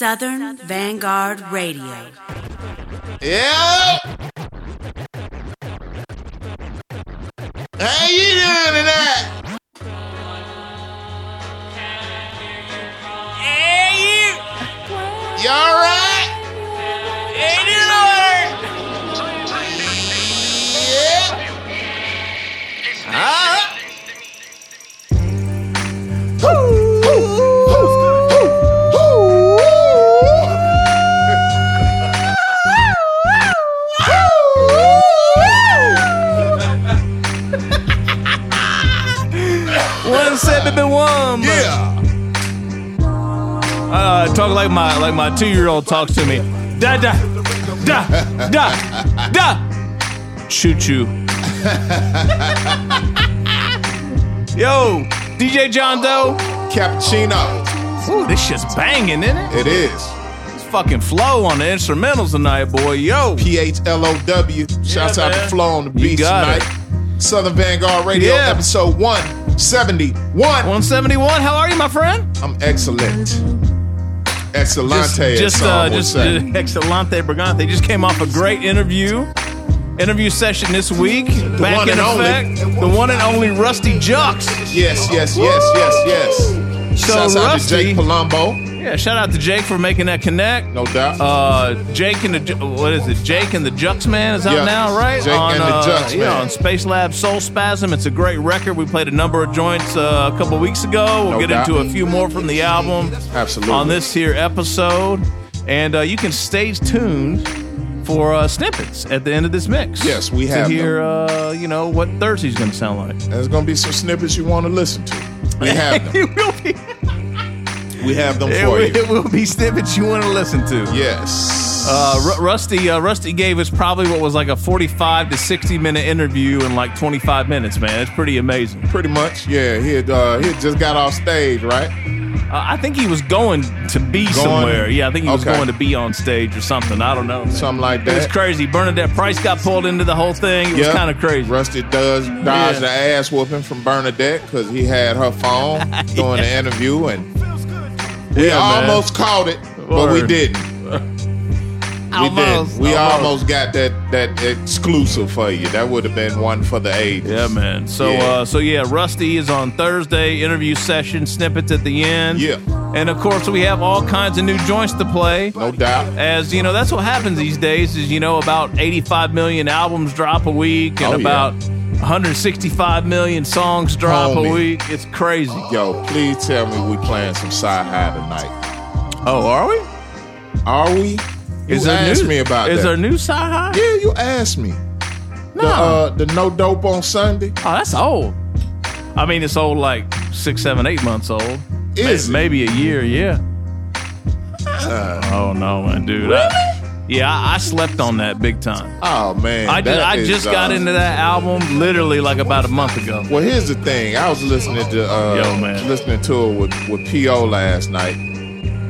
Southern Vanguard Radio. Yeah. How Uh, talk like my like my two year old talks to me. Da da da da da. Choo choo. Yo, DJ John Doe. Cappuccino. Ooh, this shit's banging, isn't it? It is. It's fucking PHLOW on the instrumentals tonight, boy. Yo. P H L O W. Shouts Yeah, out to PHLOW on the You beats it. tonight. Southern Vanguard Radio, Yeah. episode 171. 171. How are you, my friend? I'm excellent. Excellente, just just uh just say. uh, excellente brigante just came off a great interview interview session this week back one in and only. effect the one and only rusty jux yes, yes, yes, yes, yes. So Shouts out to Rusty- Jake Palumbo, yeah shout out to jake for making that connect no doubt. uh jake and the what is it jake and the jux man is out Yeah, now right Jake on and the uh, Jux yeah, on space lab soul spasm it's a great record we played a number of joints uh, a couple weeks ago we'll No get doubt. into a few more from the album Absolutely. on this here episode and uh, you can stay tuned for uh, snippets at the end of this mix. Yes, we have to hear uh, you know what Thursday's going to sound like. There's going to be some snippets you want to listen to. We have them. it will be. We have them for will, you. it will be snippets you want to listen to. Yes. Uh, Ru- Rusty, uh, Rusty gave us probably what was like a forty-five to sixty minute interview in like twenty-five minutes. Man, it's pretty amazing. Pretty much, yeah. He had, uh, he had just got off stage, right? Uh, I think he was going to be somewhere. Yeah, I think he was Okay. going to be on stage or something. I don't know. man. Something like It was that. crazy. Bernadette Price got pulled into the whole thing. It was kind of crazy. Rusty does dodge Yeah. the ass whooping from Bernadette because he had her phone during the interview, and we Yeah, man. almost caught it, but we didn't. We Almost, didn't. We almost. almost. got that that exclusive for you. That would have been one for the ages. Yeah, man. So, Yeah. uh, so yeah, Rusty is on Thursday. Interview session, snippets at the end. Yeah. and of course we have all kinds of new joints to play. No doubt. As you know, that's what happens these days. Is you know about 85 million albums drop a week, and Oh, yeah. About 165 million songs drop a week. It's crazy. Yo, please tell me we playing some sci high tonight. Oh, are we? Are we? You Is there asked new, me about Is that. there new CyHi? Yeah, you asked me. No. The, uh, the no dope on Sunday. Oh, that's old. I mean, it's old like six, seven, eight months old. Is May- it? maybe a year? Yeah. Uh, Oh no, man, dude. I- yeah, I, I slept on that big time. oh man, I just, I just got uh, into that album literally like about a month ago. Well, here's the thing. I was listening to uh, Yo, man. listening to it with with Po last night,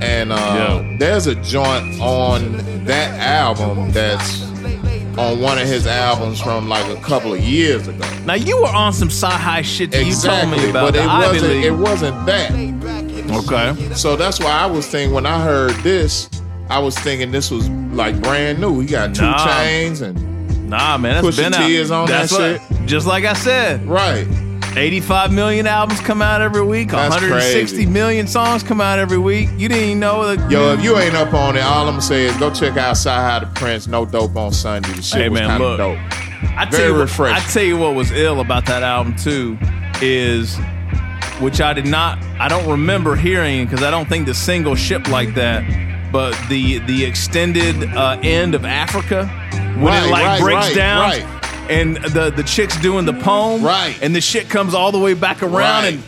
and uh, there's a joint on that album that's on one of his albums from like a couple of years ago. Now you were on some CyHi shit that exactly, you told me about but it wasn't. It wasn't that. okay. So that's why I was thinking when I heard this, I was thinking this was like brand new. He got two Nah. chains and Nah, man, that's Pusha been T out. is on that's that what- Just like I said, right. 85 million albums come out every week. That's 160 crazy. million songs come out every week. You didn't even know that. Yo, if you ain't up on it, all I'm gonna say is go check out High the Prince. No dope on Sunday. The shit Hey, was man, kind of look. dope. I tell Very you what- refreshing. I tell you what was ill about that album too is which I did not I don't remember hearing because I don't think the single shipped like that. But the the extended uh, end of Africa when Right, it like right, breaks right, down right. and the the chick's doing the poem Right. and the shit comes all the way back around Right, and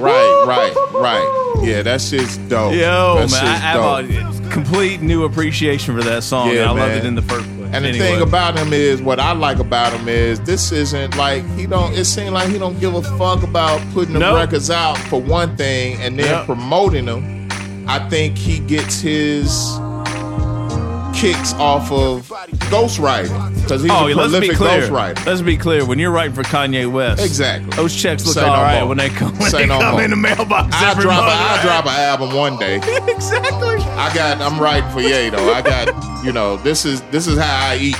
right, right, right. Yeah, that shit's dope. yo that man I have dope. a complete new appreciation for that song. Yeah, I loved it in the first place. And the Anyway. thing about him is, what I like about him is, this isn't like he don't. It seems like he don't give a fuck about putting the Nope. records out for one thing, and then Yep. promoting them. I think he gets his kicks off of ghostwriting because he's Oh, a yeah, let's be prolific clear. ghostwriter. Let's be clear. When you're writing for Kanye West, Exactly. those checks look Say all no right more. when they come when Say they no come more. in the mailbox. I drop a, month, I drop an album one day. exactly. I got I'm writing for Ye though. I got you know this is this is how I eat.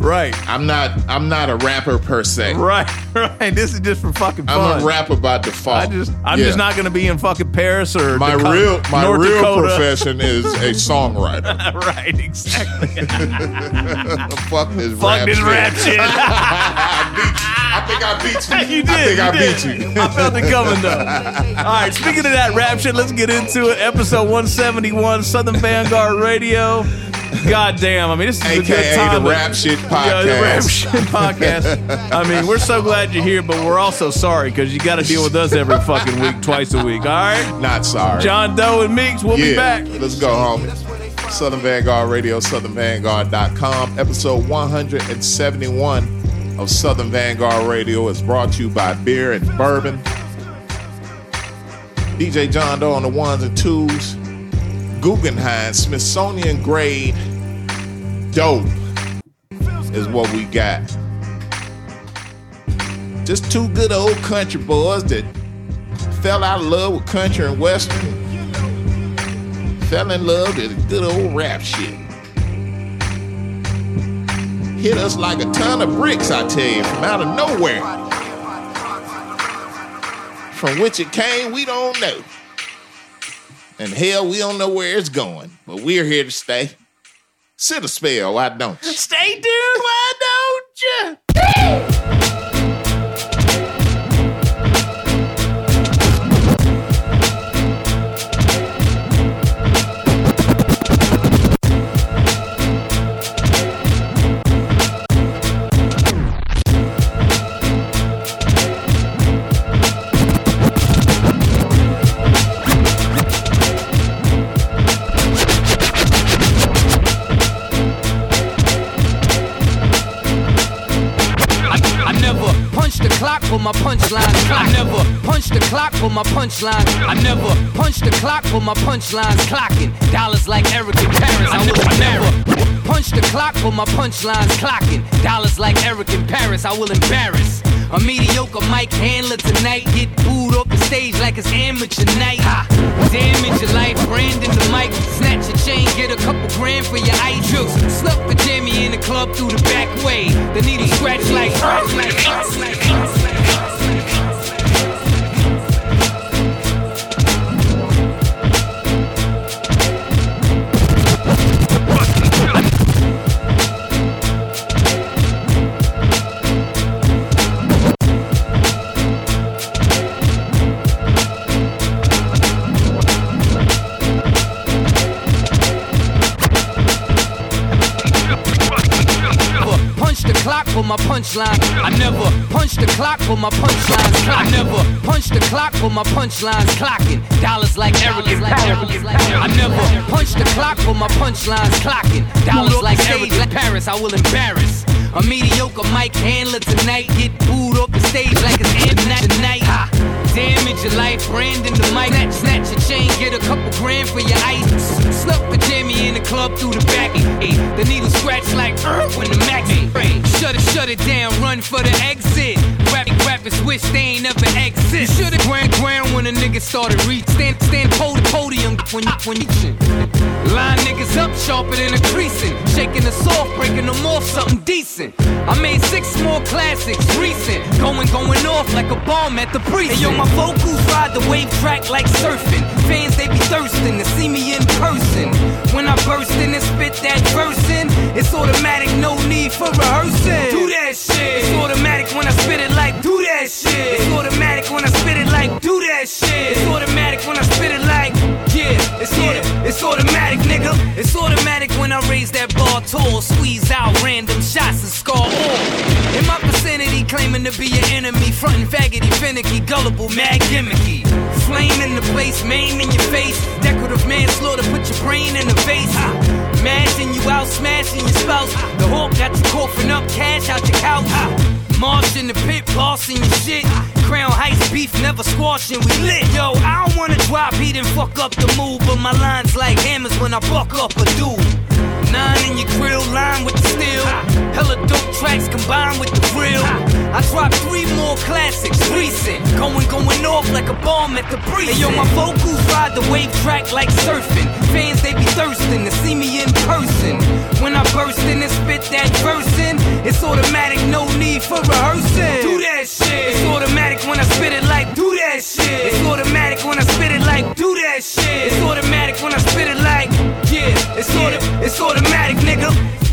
Right. I'm not I'm not a rapper per se. Right. Right. This is just for fucking fun. I'm a rapper by default. I just, I'm Yeah. just not going to be in fucking Paris or My Dakota- real my North real Dakota. profession is a songwriter. right. Exactly. Fuck this Fuck rap this shit. rap shit. I, think I beat you. you did. I think I did. beat you. I felt it coming though. All right. Speaking of that rap shit, let's get into it. Episode 171, Southern Vanguard Radio. God damn. I mean, this is a good time. the Rap Shit Yeah, the rap Podcast. shit podcast. I mean, we're so glad you're here, but we're also sorry because you got to deal with us every fucking week, twice a week. All right. Not sorry. John Doe and Meeks, we'll be back. Let's go, homie. Southern Vanguard Radio, southernvanguard.com. Episode 171 of Southern Vanguard Radio is brought to you by Beer and Bourbon. DJ John Doe on the ones and twos. Guggenheim, Smithsonian grade dope is what we got. Just two good old country boys that fell out of love with country and western fell in love with good old rap shit. Hit us like a ton of bricks, I tell you, from out of nowhere. From which it came, we don't know. And hell, we don't know where it's going, but we're here to stay. Sit a spell, why don't you? Stay tuned. Why don't you? My punchlines. I never punched the clock for my punchlines. I never punch the clock for my punchlines. Clocking dollars like Eric in Paris. I, will, I never punch the clock for my punchlines. Clocking dollars like Eric in Paris. I will embarrass. A mediocre mic handler tonight get booed off the stage like it's amateur night. Ha! Damage your life, brand in the mic. Snatch your chain, get a couple grand for your eye jokes. Snuck the jammy in the club through the back way. The needle scratch like, scratch like, scratch like, scratch like. For my punchline. I never punch the clock for my punchlines. I never punch the clock for my punchlines. Clocking dollars like Eric in Paris. I never punch the clock for my punchlines. Clocking dollars like in Paris. I will embarrass. A mediocre mic handler tonight get booed stage like it's Amnet tonight. Ha! Damage your life, brand in the mic. Snatch, snatch your chain, get a couple grand for your ice. Snuck the jammy in the club through the back. Ay, the needle scratch like uh, when the max ay, Shut it, shut it down, run for the exit. Rap, rappers wish they ain't never exist. You should've grand ground when a nigga started reach. Stand, stand podium, podium when you, when you. Line niggas up sharper than a creasing. Shaking us off, breaking them off, something decent. I made six more classics, recent. Going, going off like a bomb at the precinct. Hey, yo, my vocals ride the wave track like surfing. Fans, they be thirsting to see me in person. When I burst in and spit that verse in, it's automatic, no need for rehearsing. Do that shit. It's automatic when I spit it like, do that shit. It's automatic when I spit it like, do that shit. It's automatic when I spit it like, yeah. It's, auto- it's automatic, nigga. It's automatic when I raise that bar tall, squeeze out random shots and scar all. In my vicinity, claiming to be your enemy, frontin' faggoty, finicky, gullible, mad gimmicky. Flame in the place, maim in your face. Decorative manslaughter, put your brain in the vase. Mashing you out, smashing your spouse. The hawk got you coughing up cash out your couch. March in the pit, bossing your shit. Crown Heights beef, never squashing, we lit. Yo, I don't wanna drop, he didn't fuck up the move, but my lines like hammers when I buck up a dude. Your grill, line with the steel. Hella dope tracks combined with the real. I dropped three more classics, recent. Going, going off like a bomb at the breeze. Hey, yo, my vocals ride the wave track like surfing. Fans, they be thirsting to see me in person. When I burst in and spit that verse in, it's automatic, no need for rehearsing. Do that shit. It's automatic when I spit it like, do that shit. It's automatic when I spit it like, do that shit. It's automatic when I spit it like, yeah. It's, auto, it's automatic, nigga.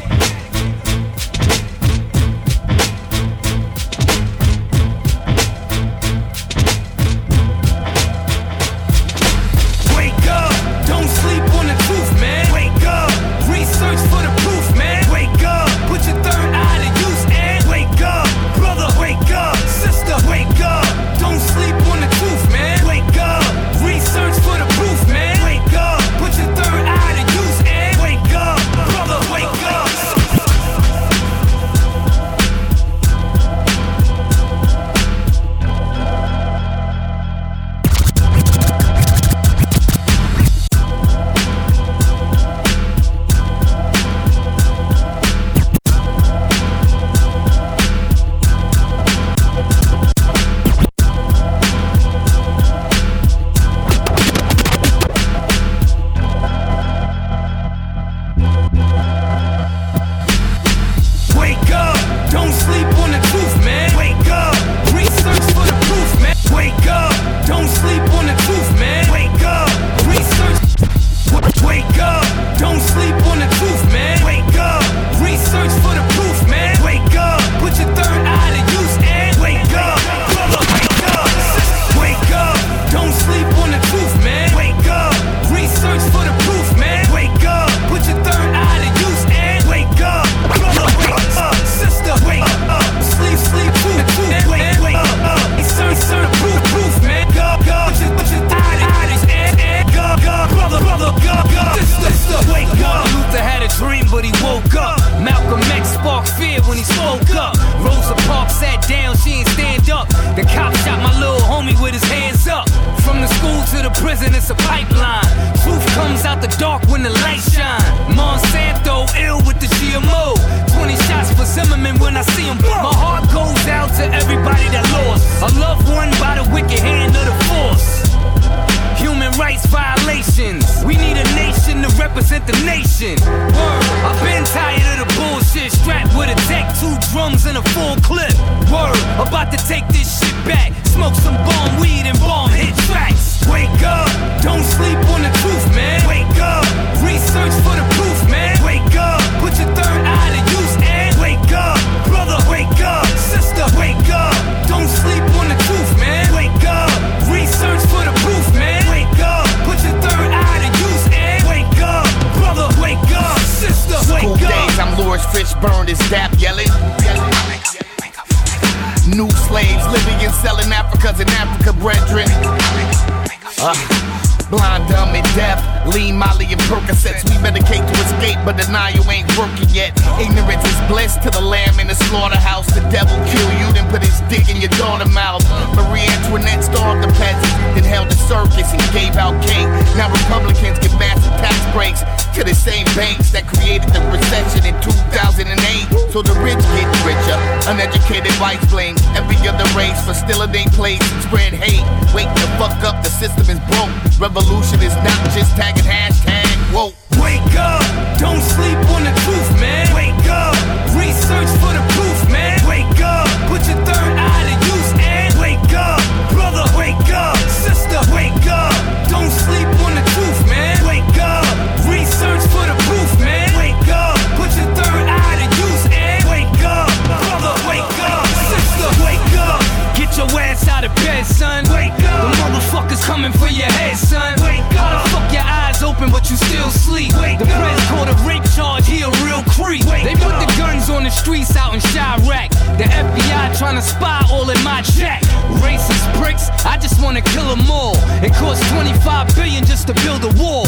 Fishburne, is Dap yelling. New slaves living and selling Africa's in Africa, brethren. Uh, blind, dumb, and deaf. Lean, Molly, and Percocets. We medicate to escape, but denial ain't working yet. Ignorance is bliss to the lamb in the slaughterhouse. The devil kill you, then put his dick in your daughter mouth. Marie Antoinette starved the peasants, then held a circus and gave out cake. Now Republicans get massive tax breaks to the same banks that created the recession in 2008. So the rich get richer, uneducated whites blame every other race for stealing their place and spread hate. Wake the fuck up, the system is broke. Revolution is not just tagging hashtag woke. Wake up, don't sleep on the truth, man. Wake up, research for the coming for your head, son. Wake up, fuck your eyes open but you still sleep? Wake the press called a rape charge, he a real creep. they put the guns on the streets out in Chiraq. The FBI trying to spy all in my check. Racist pricks, I just wanna kill them all. It cost 25 billion just to build a wall.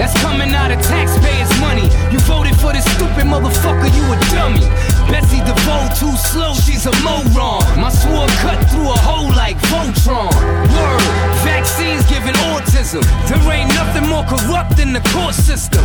That's coming out of taxpayers' money. You voted for this stupid motherfucker, you a dummy. Bessie DeVoe too slow, she's a moron. My sword cut through a hole like Voltron. Word, vaccines giving autism. There ain't nothing more corrupt than the court system.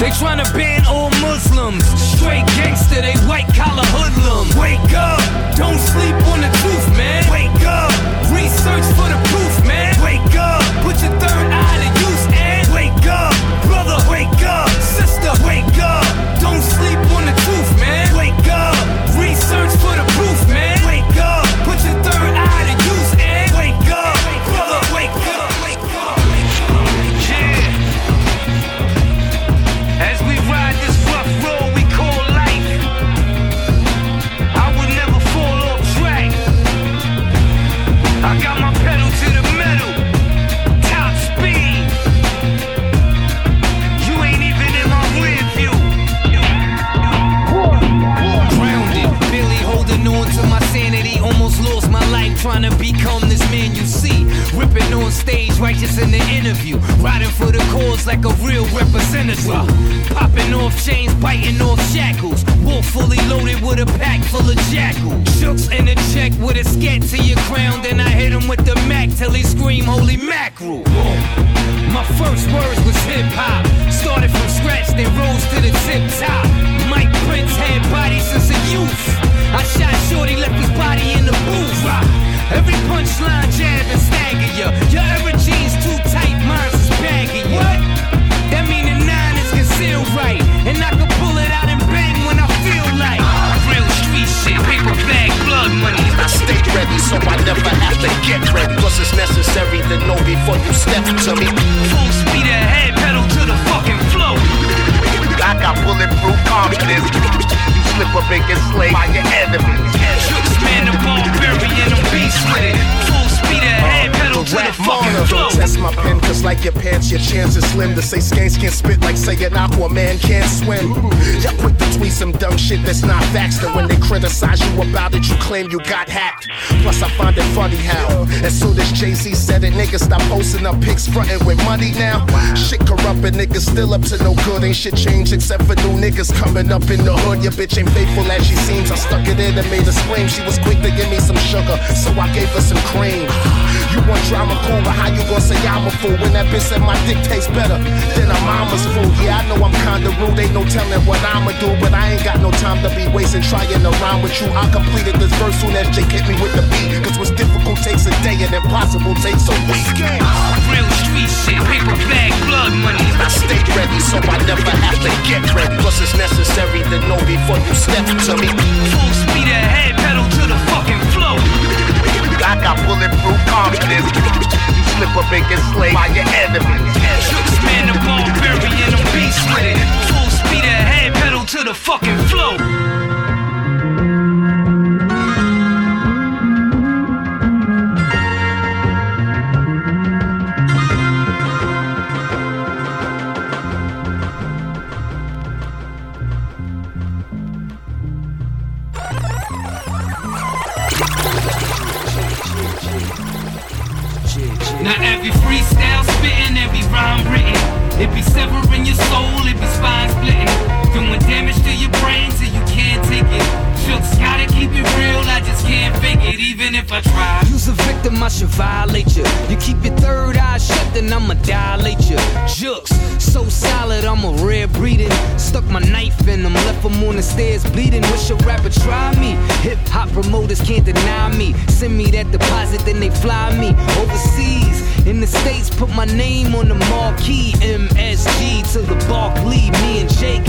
They tryna ban all Muslims. Straight gangster, they white collar hoodlum. Wake up, don't sleep on the truth, man. Wake up, research for the proof, man. Wake up, put your third eye to use and wake up, brother. Wake up, sister. Wake up, don't sleep on the truth, man. Wake up, research for the proof, trying to become this man you see. Ripping on stage, righteous in the interview. Riding for the cause like a real representative. Popping off chains, biting off shackles. Wolf fully loaded with a pack full of jackals. Shooks in a check with a scat to your crown. Then I hit him with the Mac till he scream, Holy mackerel. My first words was hip hop. Started from scratch, then rose to the tip top. Mike Prince had body since a youth. I shot Shorty, left his body in the booth. Every punchline jab and stagger ya. Your ever your pants, your chance is slim to say skanks can't spit like say saying Aquaman can't swim. Y'all quick to tweet some dumb shit that's not facts. Then when they criticize you about it, you claim you got hacked. Plus, I find it funny how, as soon as Jay Z said it, niggas stop posting up pics frontin' with money now. Shit corrupt and niggas still up to no good. Ain't shit changed except for new niggas coming up in the hood. Your bitch ain't faithful as she seems. I stuck it in and made her scream. She was quick to give me some sugar, so I gave her some cream. You want drama cool, but how you gonna say I'm a fool when bitch said my dick tastes better than a mama's food? Yeah, I know I'm kinda rude, ain't no telling what I'ma do, but I ain't got no time to be wasting trying to rhyme with you. I completed this verse soon as Jake hit me with the beat, cause what's difficult takes a day and impossible takes a week. Real street shit, paper bag, blood money. I stay ready so I never have to get ready. Plus, it's necessary to know before you step to me. Full speed ahead, pedal to the fucking. I got bulletproof confidence. You slip up and get slayed by your enemies. Shooks man, the barbarian, I'm beast with it. Full speed ahead, pedal to the fucking flow. Every freestyle spitting, every rhyme written, it be severing your soul, it be spine splitting, doing damage to your brain till you can't take it. Shooks gotta keep it real, I just can't fake it, even if I try. You's a victim, I should violate you. You keep your third eye shut, then I'ma dilate you. Jooks, so solid, I'm a rare breeding. Stuck my knife in them, left them on the stairs bleeding. Wish a rapper try me. Hip hop promoters can't deny me. Send me that deposit, then they fly me overseas. In the States, put my name on the marquee. MSG to the Barkley, me and Jake.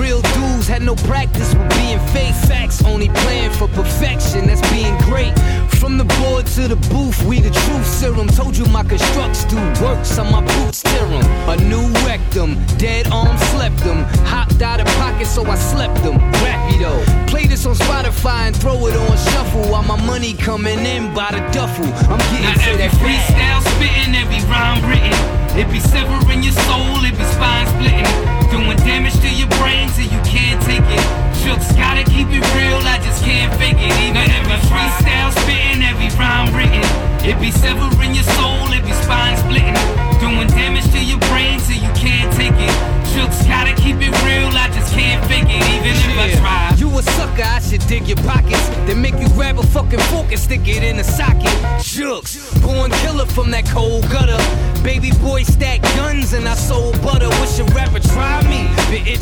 Real dudes had no practice with being fake. Facts only playing for perfection, that's being great. From the board to the booth, we the truth serum. Told you my constructs do works on my boots tear 'em. A new rectum, dead arm slept them. Hopped out of pocket, so I slept them. Rapido. Play this on Spotify and throw it on shuffle while my money coming in by the duffel. I'm getting to that freestyle spitting, every rhyme written. It be severing your soul, it be spine splitting. Doing damage to your brain till you can't take it. Shooks gotta keep it real, I just can't fake it. Even every freestyle spitting, every rhyme written. It be severing your soul,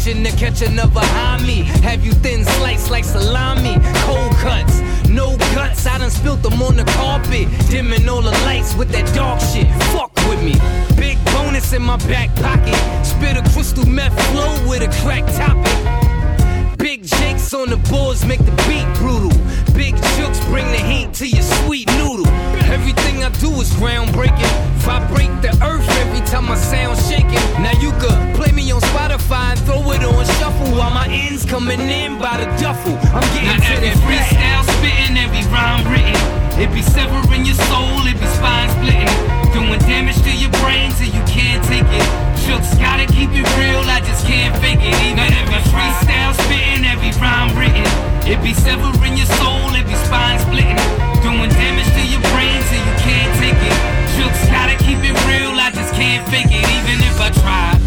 position to catch another me. Have you thin sliced like salami, cold cuts. No guts, I done spilt them on the carpet. Dimming all the lights with that dark shit. Fuck with me. Big bonus in my back pocket. Spit a crystal meth flow with a crack topic. Big jakes on the boards make the beat brutal. Big jokes bring the heat to your sweet noodle. Everything I do is groundbreaking. Vibrate the earth every time my sound shaking. Now you could play me on Spotify and throw it on shuffle while my ends coming in by the duffel. I'm getting Now to every freestyle spitting, every rhyme written. It be severing your soul, it be spine splitting. Doing damage to your brain till you can't take it. Shooks gotta keep it real, I just can't fake it. Even every freestyle spitting, every rhyme written. It be severing your soul, it be spine splitting. Doing damage to your brain till you can't take it. Shooks gotta keep it real, I just can't fake it, even if I try.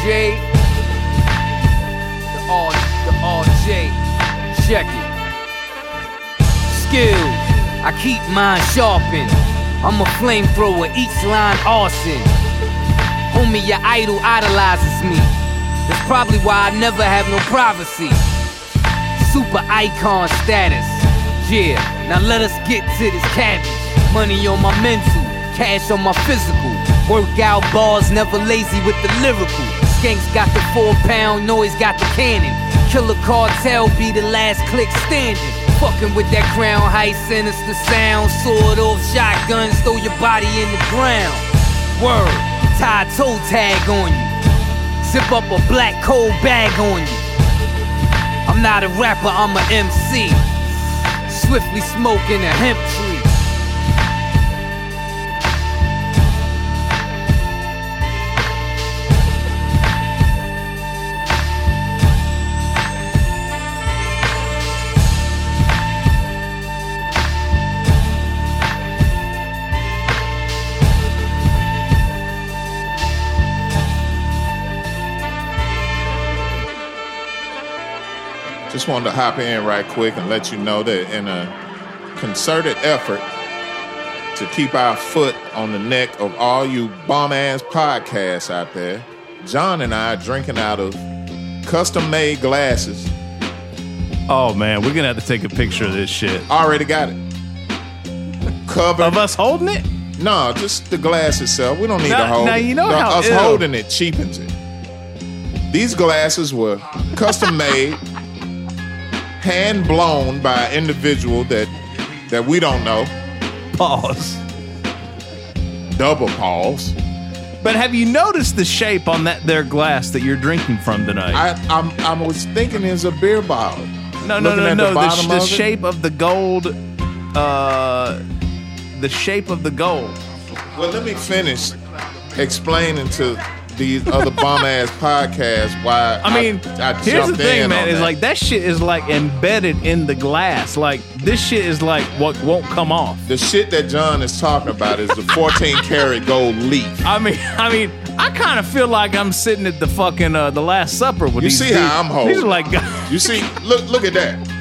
RJ. The R the RJ. Check it. Skills. I keep mine sharpened. I'm a flamethrower, each line arson. Homie, your idol idolizes me. That's probably why I never have no privacy. Super icon status. Yeah, now let us get to this cabbage. Money on my mental, cash on my physical. Workout bars, never lazy with the lyrical. Skanks got the four pound, noise got the cannon. Killer cartel be the last click standing. Fucking with that crown height, sinister sound. Sword off shotguns, throw your body in the ground. Word, tie a toe tag on you. Zip up a black cold bag on you. I'm not a rapper, I'm a MC. Swiftly smoking a hemp tree. Just wanted to hop in right quick and let you know that in a concerted effort to keep our foot on the neck of all you bomb ass podcasts out there, John and I are drinking out of custom made glasses. Oh man, we're gonna have to take a picture of this shit. Already got it. Covered. Of us holding it? No, just the glass itself. We don't need Now- to hold now you know The- how- us holding it cheapens it. These glasses were custom made, hand blown by an individual that that we don't know. Pause. Double pause. But have you noticed the shape on that there glass that you're drinking from tonight? I I'm, I was thinking it's a beer bottle. no, no, looking no, no. the The, sh- the of it. shape of the gold. Uh, the shape of the gold. Well, let me finish explaining to these other bomb ass podcasts why. I mean, I, here's the thing, man. Is like that shit is like embedded in the glass. Like this shit is like what won't come off. the shit that John is talking about is the 14 karat gold leaf. I mean, I mean, I kind of feel like I'm sitting at the fucking uh, the Last Supper with You these. see how. I'm holding. These are like, You see, look, look at that.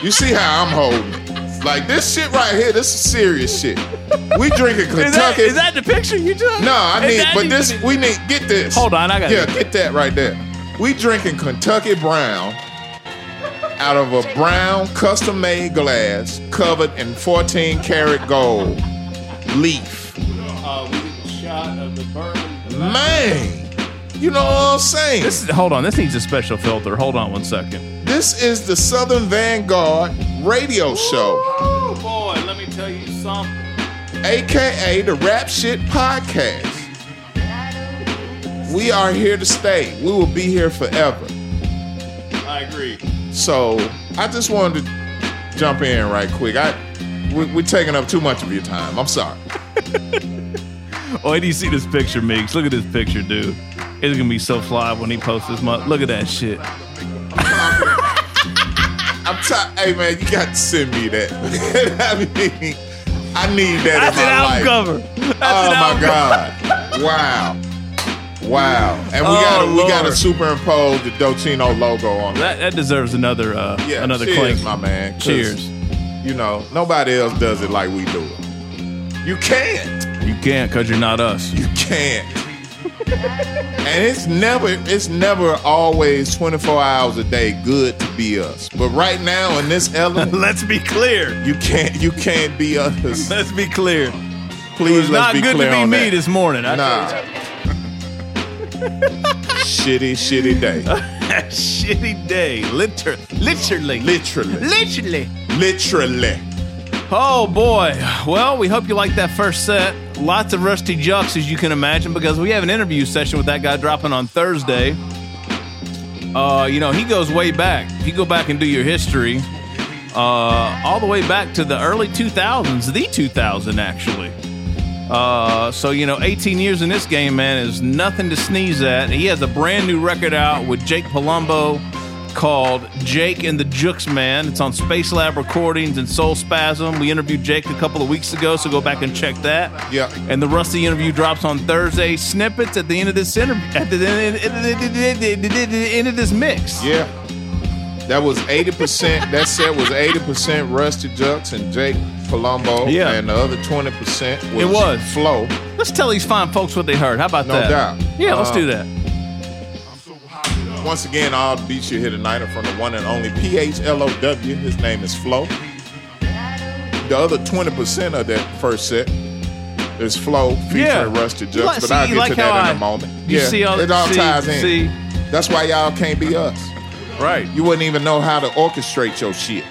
You see how I'm holding? Like this shit right here. This is serious shit. We drinking is that, Kentucky. is that the picture you took? no, I need, but this we need. Get this. Hold on, I got Yeah, get that right there. We drinking Kentucky Brown out of a brown custom made glass covered in 14 karat gold leaf. Man, you know what I'm saying? This is, hold on, this needs a special filter. Hold on one second. This is the Southern Vanguard radio show, Oh boy, let me tell you something. aka the Rap Shit Podcast. We are here to stay. We will be here forever. I agree. So I just wanted to jump in right quick. I we, we're taking up too much of your time. I'm sorry. Oh, wait, do you see this picture, Meeks? Look at this picture, dude. It's gonna be so fly when he posts this month. Look at that shit. I'm tired. Hey man, you got to send me that. I mean, I need that That's in my life. cover. That's oh an my cover. god. Wow. Wow. And we Oh, gotta we gotta superimpose the Docino logo on. That, that deserves another uh, Yeah, another cheers, clink. my man. Cheers. You know, nobody else does it like we do it. You can't. You can't because you're not us. You can't. And it's never it's never always 24 hours a day good to be us. But right now in this element, Let's be clear. you can't you can't be us. Let's be clear. Please let's not be good clear to be me that. this morning. I Nah. shitty, shitty day. Shitty day. Liter- literally. Literally. Literally. Literally. Oh boy. Well, we hope you liked that first set. Lots of rusty jux, as you can imagine, because we have an interview session with that guy dropping on Thursday. Uh, you know, he goes way back. If you go back and do your history, uh, all the way back to the early 2000s, the 2000 actually. Uh, so you know, 18 years in this game, man, is nothing to sneeze at. He has a brand new record out with Jake Palumbo called Jake and the Jux Man. It's on Space Lab Recordings and Soul Spasm. We interviewed Jake a couple of weeks ago, so go back and check that. Yeah. And the Rusty interview drops on Thursday. Snippets at the end of this interview, at the end, of this mix. Yeah. That was 80%. that set was 80% Rusty Jux and Jake Palumbo. Yeah. And the other 20% was, It was. Flow. Let's tell these fine folks what they heard. How about No that? doubt. Yeah, let's Uh, do that. Once again, I'll beat you here tonight are from the one and only PHLOW. His name is PHLOW. The other 20% of that first set is PHLOW featuring Yeah. Rusty Jux, but I'll get like to that in a moment. yeah, see all- it all see- ties in. see. That's why y'all can't be us. Right. You wouldn't even know how to orchestrate your shit.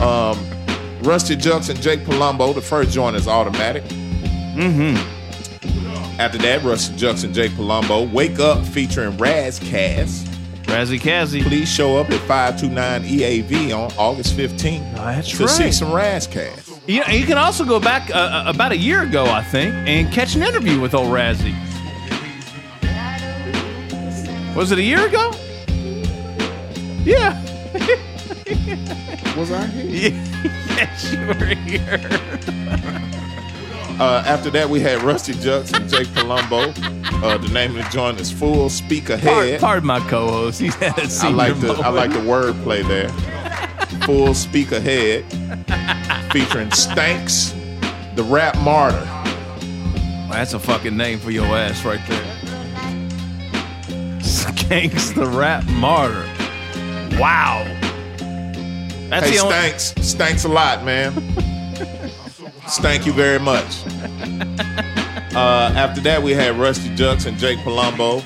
Um, Rusty Jux and Jake Palumbo, the first joint is automatic. Mm-hmm. After that, Rusty Jux and Jake Palumbo, Wake Up featuring Razcast. Razzie Kazzy. Please show up at 529 EAV on August 15th That's to see right. some Razcast. You, know, you can also go back uh, uh, about a year ago, I think, and catch an interview with old Razzie. Was it a year ago? Yeah. Was I here? yes, you were here. Uh, after that, we had Rusty Jux and Jake Palumbo. Uh, the name of the joint is Full Speak Ahead. pardon my co-host. He's had a I like the I moment. like the wordplay there. Full Speak Ahead, featuring Stanks, the Rap Martyr. That's a fucking name for your ass right there. Skanks the Rap Martyr. Wow. That's Hey, the only. Stanks, Stanks a lot, man. Thank you very much. Uh, after that, we had Rusty Jux and Jake Palumbo.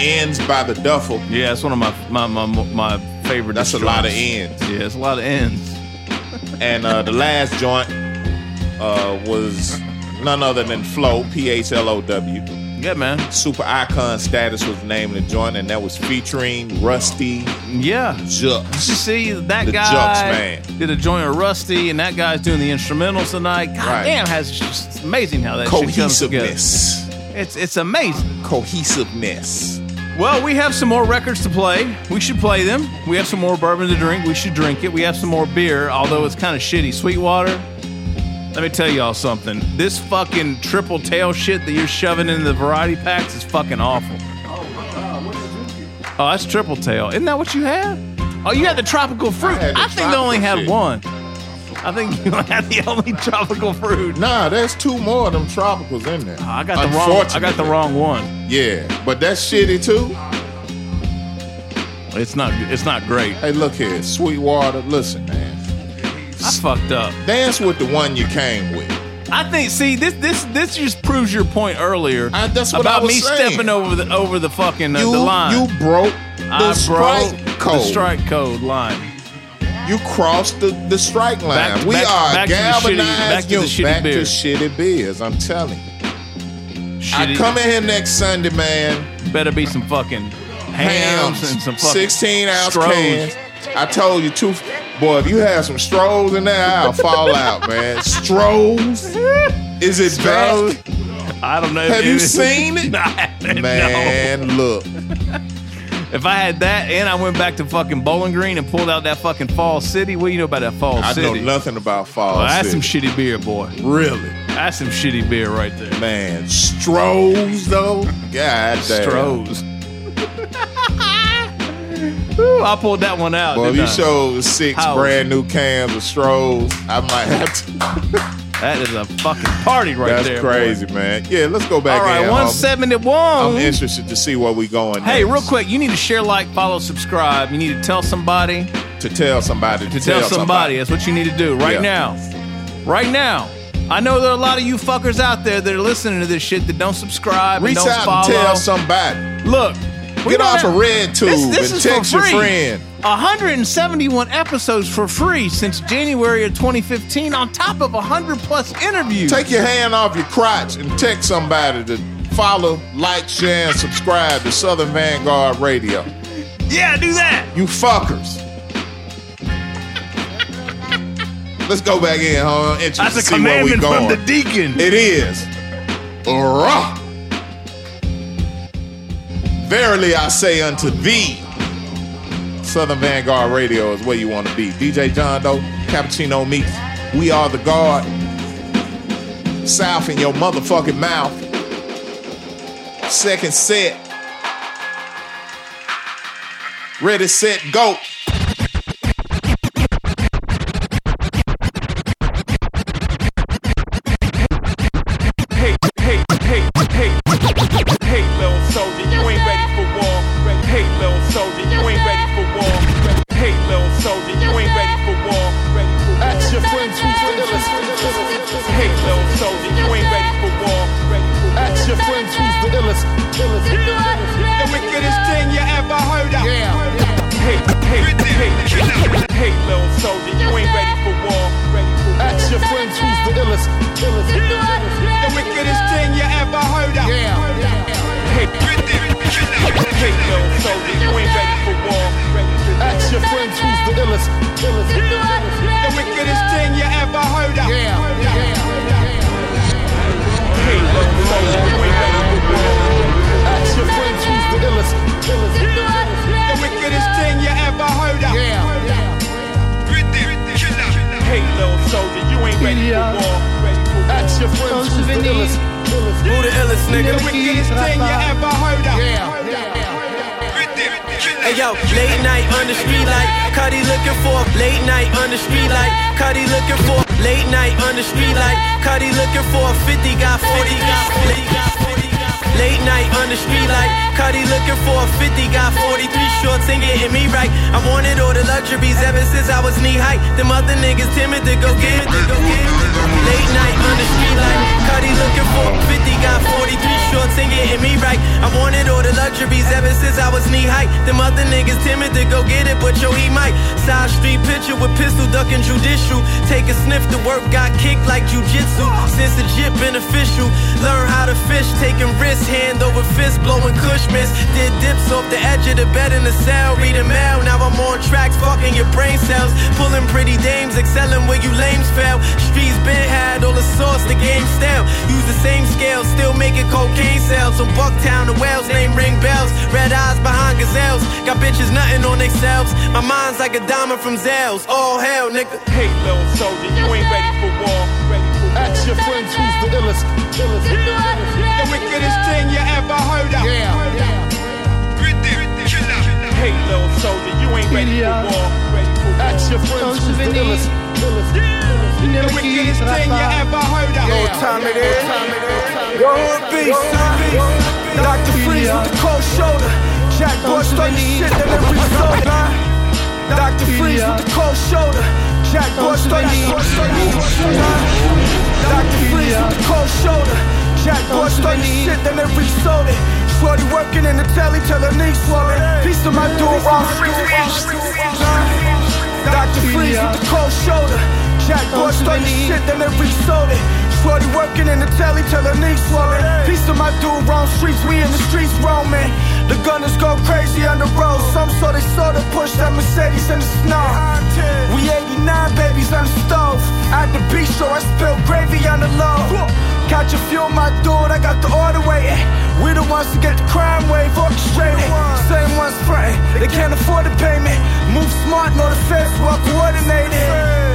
Ends by the Duffel. Yeah, it's one of my my my, my favorite. That's a lot of ends. Yeah, it's a lot of ends. And uh, the last joint uh, was none other than PHLOW, P H L O W. Yeah, man. Super Icon Status was the name of the joint, and that was featuring Rusty Yeah. Jux. You see, that The guy Jux Man. did a joint with Rusty, and that guy's doing the instrumentals tonight. God Right. damn, has it's just amazing how that shit comes together. Cohesiveness. It's it's amazing. Cohesiveness. Well, we have some more records to play. We should play them. We have some more bourbon to drink. We should drink it. We have some more beer, although it's kind of shitty. Sweetwater. Let me tell y'all something. This fucking triple tail shit that you're shoving in the variety packs is fucking awful. Oh, that's triple tail. Isn't that what you had? Oh, you had the tropical fruit. had the I, think they only had shit. one. I think you had the only tropical fruit. Nah, there's two more of them tropicals in there. I got the wrong. I got the wrong one. Yeah, but that's shitty too. It's not. It's not great. Hey, look here, Sweetwater. Listen, man. Fucked up. Dance with the one you came with. I think. See, this this this just proves your point earlier I- that's what about I was me saying. stepping over the over the fucking uh, You the line. you broke the I strike broke code. the strike code line. You crossed the, the strike line. Back- we back- are back to shitty- galvanized. back to the shitty back to shitty beers. I'm telling you. I come in here next Sunday, man. better be some fucking hams, Hams, and some fucking 16 ounce cans. I told you, two boy. If you have some Strohs in there, I'll fall out, man. Strohs. Is it back? I don't know. Have you it- seen it? I Man, look. if I had that and I went back to fucking Bowling Green and pulled out that fucking Fall City, what do you know about that Fall City? I know nothing about Fall Well, that's some shitty beer, boy. Really, That's some shitty beer right there. man. Strohs though. God damn. Strohs. Ooh, I pulled that one out. Well, if you I? show six How? brand new cans of Strohs, I might have to. That is a fucking party right That's there. boy. crazy, man. Yeah, let's go back All right, in. 171. I'm interested to see where we going. Hey, next. real quick, you need to share, like, follow, subscribe. You need to tell somebody to tell somebody to, to tell somebody. That's what you need to do right Yeah. now. Right now. I know there are a lot of you fuckers out there that are listening to this shit that don't subscribe Reach and don't out follow. and tell somebody. Look, Get off a red tube This, this and text your friend. 171 episodes for free since January of 2015, on top of 100 plus interviews. Take your hand off your crotch and text somebody to follow, like, share, and subscribe to Southern Vanguard Radio. yeah, do that. You fuckers. Let's go back in, huh? That's a see where we commandment from the deacon. It is. Rah. Verily I say unto thee, Southern Vanguard Radio is where you want to be. DJ John Doe, Cappuccino Meats, we are the guard. South in your motherfucking mouth. Second set. Ready, set, go. Ready for war. Ask your friends who's the illest. Who the illest nigga? The wickedest thing you ever heard of. Yeah. Hey yo, late night on the street like Cuddy looking for late night on the street like Cuddy looking for late night on the street like Cuddy looking for 50 got 40 got 40 got 40 got Late night on the street like Cuddy looking for a 50 got 43 shorts ain't getting me right. I wanted all the luxuries ever since I was knee height Them other niggas timid to go get it to go get it Late night on the street like Cuddy looking for 50 got 43 shorts ain't getting me right. I wanted all the luxuries ever since I was knee high. Them other niggas timid to go get it but yo he might. Side street picture with pistol ducking judicial. Take a sniff to work got kicked like jujitsu. Since the jit beneficial Learn how to fish. Taking risks hand over fist blowing kush miss Did dips off the edge of the bed in the cell reading mail. Now I'm on tracks fucking your brain cells. Pulling pretty dames excelling where you lames fail Streets been had all the sauce the game stale. Use the same scale still making cocaine sales. From Bucktown to Wales name ring bells. Red eyes behind gazelles. Got bitches nothing on they selves My mind's like a diamond from Zales. All hell nigga. Hey, little soldier, you ain't ready for war. Ask your friends who's the illest. The wickedest thing you ever heard of. Yeah. Hey, little soldier, you ain't ready for war. Ask your friends who's the illest. The wickedest thing you ever heard of. Yeah. time it is. Yo, beast. Dr. Freeze with the cold shoulder. Jack Bush starting shit that every soda. Dr. Freeze with the cold shoulder. Jack Bush starting Dr. Freeze with the cold shoulder. Jack Bush starting shit that every soda. Shorty working in the telly till her knees swollen. Piece of my dual wrong. Dr. Freeze with the cold shoulder. Jack Bush starting shit that every soda. Shorty working in the telly till her knees swollen. Piece of my dude Rome Streets, we in the streets roaming. The gunners go crazy on the road. Some saw they saw to push that Mercedes in the snow. We 89 babies on the stove. At the beach, so I spill gravy on the low. Catch a few, my dude, I got the order waiting. We the ones to get the crime wave orchestrated. same ones frontin'. They can't afford the payment. Move smart, know the feds well coordinated.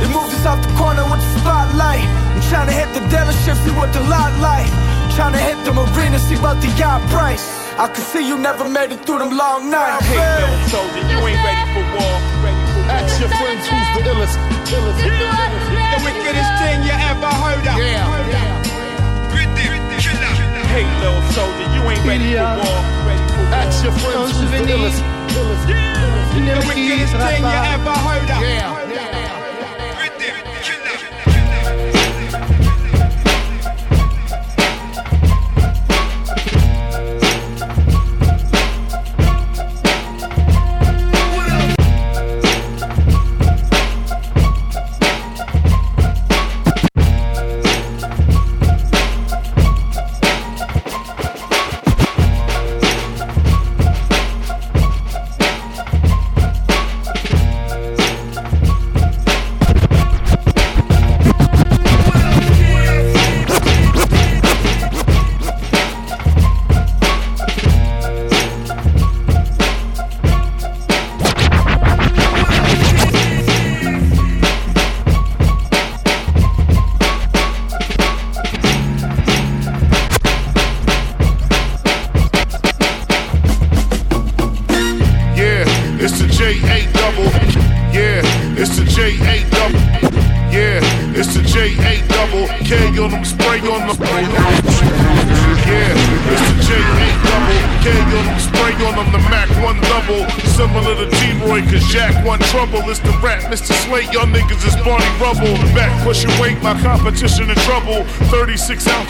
They moved us off the corner with the spotlight. I'm trying to hit the dealership, see what the lot like. Trying to hit the marina, see about the yacht price. I can see you never made it through them long nights. Hey, little soldier, you ain't ready for war. Your friends who's the illest. illest. The wickedest thing you ever heard of. Yeah. Hey, little soldier, you ain't ready for war. Ready for war. Ask your friends who's the illest. illest. The wickedest thing you ever heard of. Yeah,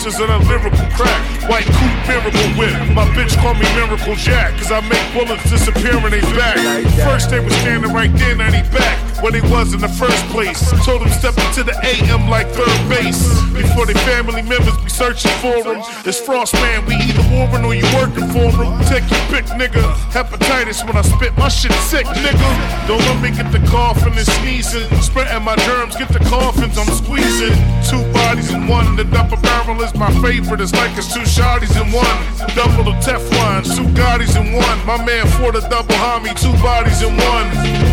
36 ounces of lyrical crack. White coupe miracle whip. My bitch call me Miracle Jack, cause I make bullets disappear in they back. First they was standing right there, now he back. Where they was in the first place. Told them step into the AM like third base. Before their family members be searching for them. It's Frost Man, we either warring or you working for them. Take your pick, nigga. Hepatitis when I spit, my shit sick, nigga. Don't let me get the cough and then sneezing. Spreading my germs, get the coffins, my favorite. is like it's two shotties in one. Double the Teflon, two Gottis in one. My man for the double homie, two bodies in one.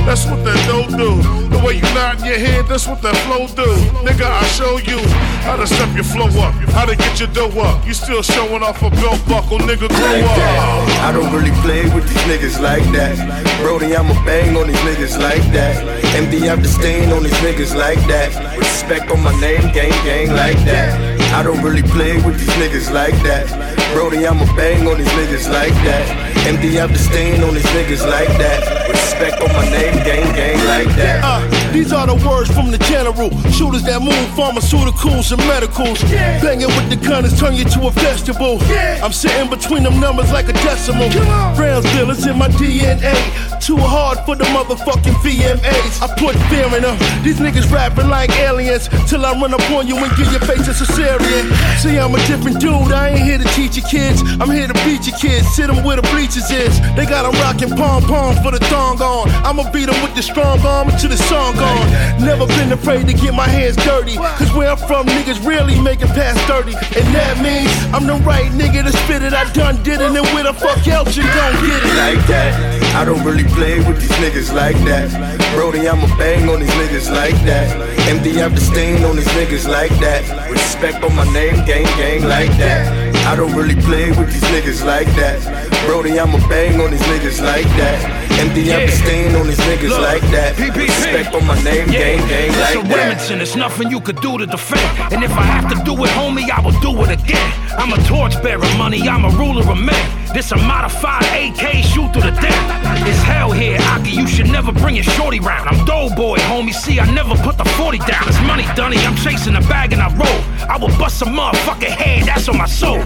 That's what that dough do. The way you nod in your head, that's what that flow do. Nigga, I show you how to step your flow up, how to get your dough up. You still showing off a belt buckle, nigga, grow like up. that. I don't really play with these niggas like that. Brody, I'ma bang on these niggas like that. MD, I'm the stain on these niggas like that. Respect on my name, gang, gang like that. I don't really play with these niggas like that. Brody, I'ma bang on these niggas like that. Empty I'm the stain on these niggas like that. Respect on my name, gang, gang like that. Uh, these are the words from the general. Shooters that move pharmaceuticals and medicals. Yeah. Banging with the gunners turn you to a vegetable. I'm sitting between them numbers like a decimal. Rounds dealers in my DNA. Too hard for the motherfucking VMAs. I put fear in them. These niggas rapping like aliens. Till I run up on you and give your face a cesarean. See, I'm a different dude. I ain't here to teach you kids. I'm here to beat you kids. Sit them where the bleachers is. They got them rocking pom poms for the thong on. I'ma beat them with the strong arm until the song gone. Never been afraid to get my hands dirty. Cause where I'm from, niggas really make it past 30. And that means I'm the right nigga to spit it. I done did it. And where the fuck else you gon' get it? like that. I don't really play with these niggas like that. Brody, I'ma bang on these niggas like that. Empty I'm the stain on these niggas like that. Respect on my name, gang, gang like that. I don't really play with these niggas like that. Brody, I'ma bang on these niggas like that. Empty I'm the stain on these niggas Look, like that. PPP. Respect on my name, gang, gang It's like a that. Remington, there's nothing you could do to defend. And if I have to do it, homie, I will do it again. I'm a torchbearer, money, I'm a ruler of men. This a modified AK, shoot to the death. It's hell here, Aki, you should never bring your shorty round. I'm doughboy, homie, see, I never put the 40 down. It's money, Dunny, I'm chasing a bag and I roll. I will bust a motherfucking head, that's on my soul.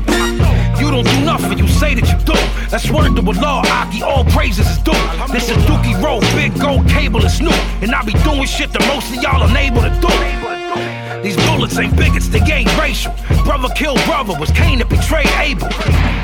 You don't do nothing, you say that you do. That's word to a law, Aki, all praises is due. This is Dookie Road, big gold cable is new. And I be doing shit that most of y'all unable to do. These bullets ain't bigots, they ain't racial. Brother killed brother, was Cain that betrayed Abel.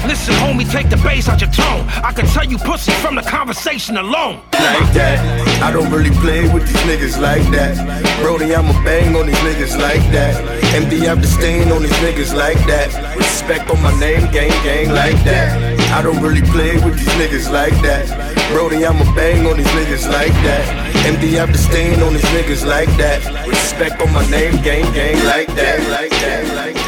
Listen, homie, take the bass out your tone. I can tell you pussy from the conversation alone. like that. I don't really play with these niggas like that. Brody, I'ma bang on these niggas like that. MD, I'm the stain on these niggas like that. Respect on my name, gang, gang like that. I don't really play with these niggas like that. Brody, I'ma bang on these niggas like that. MD, I'm the stain on these niggas like that. Respect on my name, gang, gang, like that, like that, like that.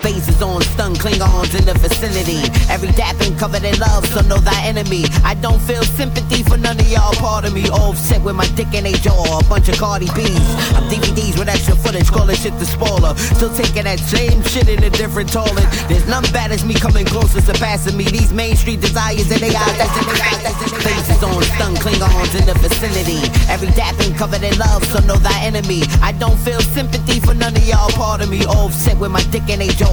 Phasers on stun Klingons in the vicinity. Every dapping covered in love, so know thy enemy. I don't feel sympathy for none of y'all, part of me. Offset with my dick in a jaw, a bunch of Cardi B's. I'm DVDs with extra footage, calling shit the spoiler. Still taking that same shit in a different toilet. There's none bad as me coming closer, surpassing me. These Main Street desires and they eyes, that's in they Faces on stun Klingons in the vicinity. Every dapping covered in love, so know thy enemy. I don't feel sympathy for none of y'all, part of me. Offset with my dick in a jaw.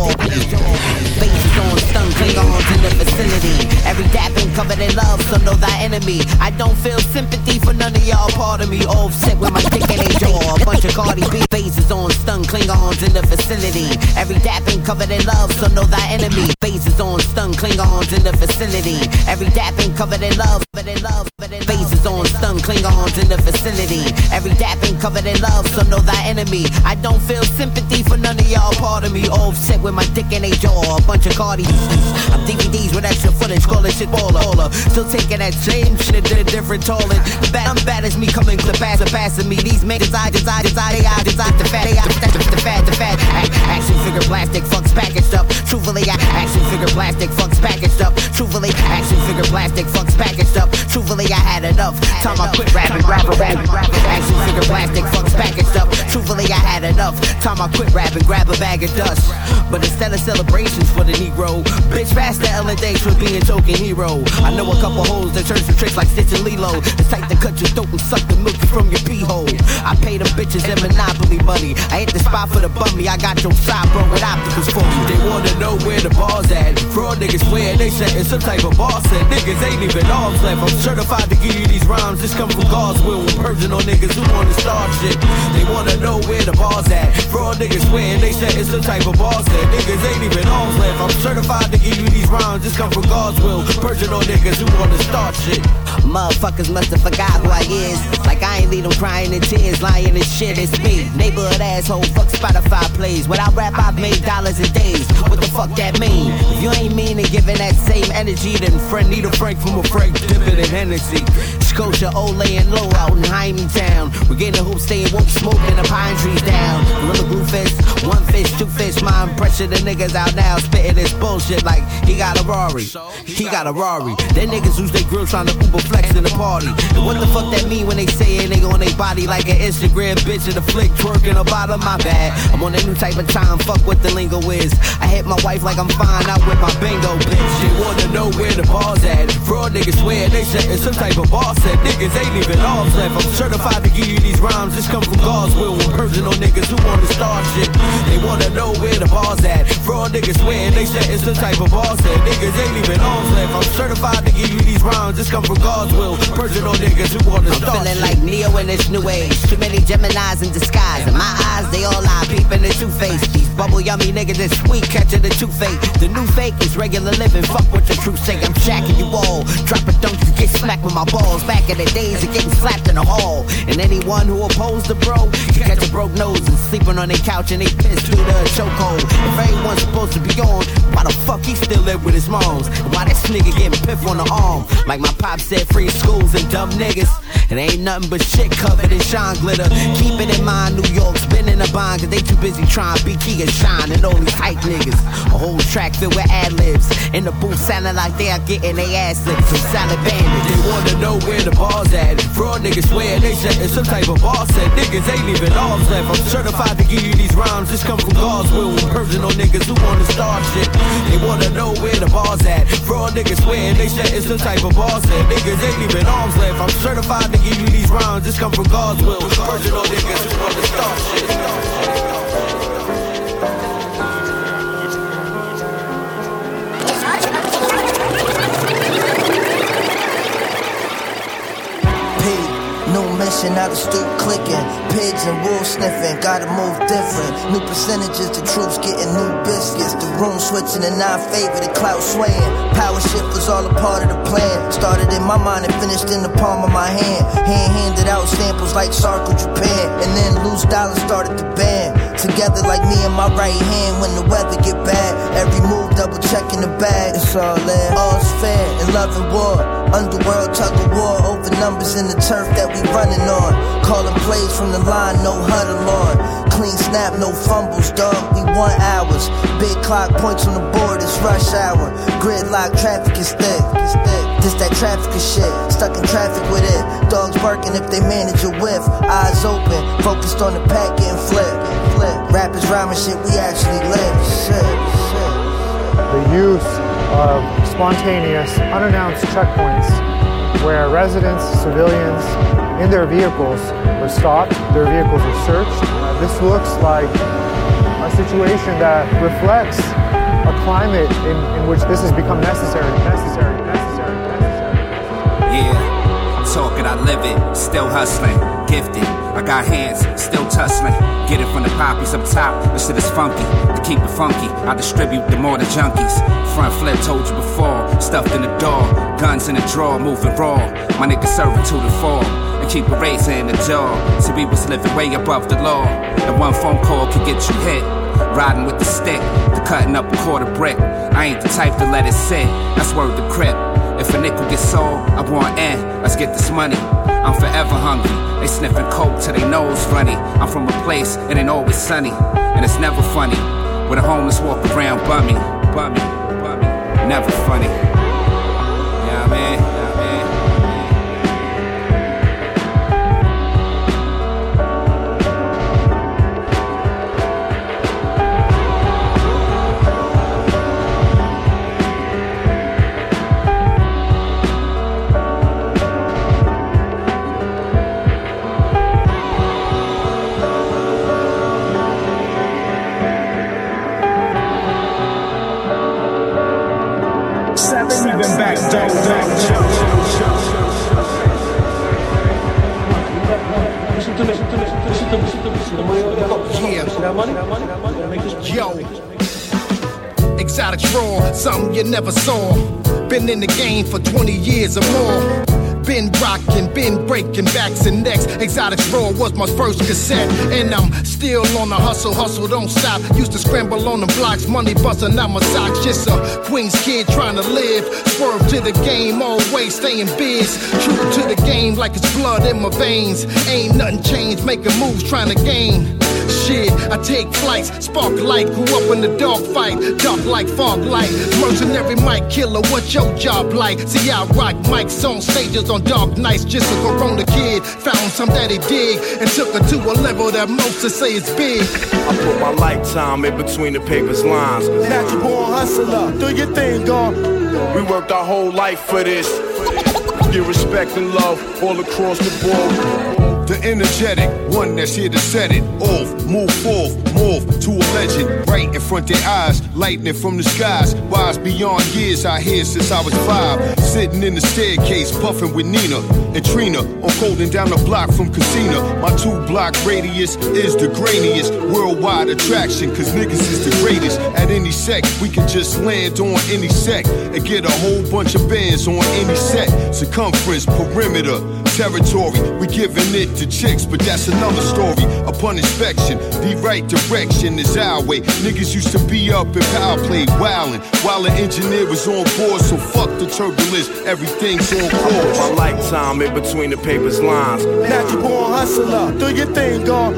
Faces on stun Klingons in the vicinity. Every dapping covered in love, so know thy enemy. I don't feel sympathy for none of y'all, part of me. Offset with my dick in a jaw. A bunch of Cardi B faces on stun Klingons in the vicinity. Every dap ain't covered in love, so know thy enemy. Faces on stun Klingons in the vicinity. Every dapping covered in love, but in love, faces on stun Klingons in the vicinity. Every dapping covered in love, so know thy enemy. I don't feel sympathy for none of y'all, part of me. Offset with my dick in a jaw. A bunch of Cardi I'm DVDs with extra footage, calling shit baller. baller. Still taking that same shit in a different toilet. Bad, I'm bad as me coming clip past passing me. These men desire, desire, desire, are desire the fat, they are the the fat, the fat. Ac- Action figure plastic fucks packaged up. Truthfully, action figure plastic fucks packaged up. Truthfully, action figure plastic fucks packaged up. Truthfully, I had enough. Time I quit rapping, rapping, rapping, rapping. Action figure plastic fucks packaged up. Truthfully, I had enough. Time I quit rapping, grab a bag of dust. But instead of celebrations for the Negro, bitch, fast the thanks for being token hero. I know a couple hoes that turn some tricks like Stitch and Lilo. It's tight to cut your throat and suck the milk from your pee hole. I pay them bitches in Monopoly money. I hit the spot for the bummy. I got your side, bro, with opticals for you. They wanna know where the ball's at. Fraud niggas swear they setting some type of boss set. Niggas ain't even arms left. I'm certified to give you these rhymes. This come from God's will. Purging on niggas who wanna start shit. They wanna know where the ball's at. Fraud niggas swear they setting some type of boss set. Niggas ain't even arms left. I'm certified to give you these rhymes. This come from God's will. Purging on niggas who wanna start shit. Motherfuckers must have forgot who I is. Like I ain't leave them crying in tears, lying and shit. It's me, neighborhood asshole. Fuck Spotify plays. Without rap, I've made dollars in days. What the fuck that mean? If you ain't mean and giving that same energy, then friend need a Frank from a Frank dipping in Hennessy. Scotia, Olay, and Low out in Hyman Town. We're getting the hoop staying woke, smoking the pine trees down. Gorilla glue fist, one fish, two fish. My impression, the niggas out now spitting this bullshit like he got a Rari. He got a Rari. Them niggas use their grill trying to Uber flex in the party. And what the fuck that mean when they say it? They on their body like an Instagram bitch in a flick twerking about of my bad. I'm on a new type of time, fuck what the lingo is. I hit my wife like I'm fine out with my bingo bitch. They wanna know where the ball's at. Fraud niggas swear they setting some type of boss set. Niggas ain't even arms left. I'm certified to give you these rhymes. This come from God's will. We're on niggas who wanna start shit. They wanna know where the ball's at. Fraud niggas swear they said it's the type of boss set. Niggas ain't even arms left. I'm certified to give you these rhymes. This come from God's will. On niggas who wanna I'm start feeling like Neo in this new age. Too many Geminis in disguise. In my eyes, they all lie, peeping the two face. These bubble yummy niggas is sweet, catching the two fake. The new fake is regular living. Fuck what the truth say. I'm shacking you all. Drop a dunk, you get smacked with my balls. Back in the days of getting slapped in the hall. And anyone who opposed the bro, you catch a broke nose and sleeping on their couch and they piss through the chokehold. If everyone's supposed to be on, why the fuck he still live with his moms? Why this nigga getting piff on the arm? Like my pop said, free schools and dumb niggas. It ain't nothing but shit covered in shine glitter. Keep it in mind, New York spinning a bond, cause they too busy trying to be key and shine and all these hype niggas. A whole track filled with ad libs. In the booth sounding like they are getting their ass licked from salad bandits. They wanna know where the ball's at. Fraud niggas swear they setting some type of boss set. Niggas ain't even arms left. I'm certified to give you these rhymes. This come from God's will. We're purging on niggas who wanna start shit. They wanna know where the ball's at. Fraud niggas swear they setting some type of boss set. Niggas ain't even arms left. I'm certified to give you these rhymes. This come from God's will. On niggas who wanna start shit. Mission out of stoop clicking. Pigs and wolves sniffing, gotta move different. New percentages, the troops getting new biscuits. The room switching in our favor, the clout swaying. Power shift was all a part of the plan. Started in my mind and finished in the palm of my hand. Hand handed out samples like Sarko Japan. And then loose dollars started to ban. To together like me and my right hand when the weather get bad. Every move double checking the bag. It's all there. All's fair in love and war. Underworld tug of war over numbers in the turf that we running on. Calling plays from the line, no huddle on. Clean snap, no fumbles, dog. We want hours. Big clock points on the board, it's rush hour. Gridlock, traffic is thick. It's thick. This that traffic is shit. Stuck in traffic with it. Dogs barking if they manage a whiff. Eyes open, focused on the pack getting flipped. Flip. Rappers rhyming shit, we actually live. Shit, shit. the use of spontaneous, unannounced checkpoints where residents, civilians in their vehicles were stopped, their vehicles were searched. Uh, this looks like a situation that reflects a climate in, in which this has become necessary, necessary, necessary, necessary. Yeah, talk it, I live it. Still hustling, gifted. I got hands, still tussling. Get it from the poppies up top. This shit is funky. To keep it funky, I distribute the more the junkies. Front flip, told you before. Stuffed in the door, guns in the drawer, moving raw. My niggas serving to the fall. And keep a razor in the jaw. So we was living way above the law. And one phone call could get you hit. Riding with the stick, to cutting up a quarter brick. I ain't the type to let it sit. That's word the crip. If a nickel gets sold, I want in. Let's get this money. I'm forever hungry. They sniffing coke till they nose runny. I'm from a place it ain't always sunny, and it's never funny. Where the homeless walk around bummy, bummy, bummy. Never funny. Yeah, man. Yo, exotic raw, something you never saw. Been in the game for 20 years or more. Been rocking, been breaking backs and necks. Exotic Raw was my first cassette, and I'm still on the hustle. Hustle don't stop. Used to scramble on the blocks, money busting out my socks. Just a Queens kid trying to live. Swerve to the game, always staying biz. True to the game like it's blood in my veins. Ain't nothing changed, making moves trying to gain. Shit, I take flights, spark light, grew up in the dog fight, dark like fog light. Mercenary mic killer, what your job like? See, I rock mics on stages on dark nights, just a corona kid. Found some that he dig and took her to a level that most would say is big. I put my lifetime in between the paper's lines. Natural born hustler, do your thing, God. We worked our whole life for this. Get respect and love all across the board. Energetic, one that's here to set it off. Move forth, morph to a legend. Right in front of their eyes, lightning from the skies. Wise beyond years I hear since I was five. Sitting in the staircase, puffing with Nina and Trina. On holding down the block from Casino. My two block radius is the grainiest. Worldwide attraction, cause niggas is the greatest. At any sec, we can just land on any sec and get a whole bunch of bands on any set. Circumference, perimeter, territory. We giving it to chicks, but that's another story. Upon inspection, the right direction is our way. Niggas used to be up in power play, wildin', while the engineer was on board. So fuck the turbulence, everything's on I put course. my lifetime in between the paper's lines. Natural born hustler, do your thing, God.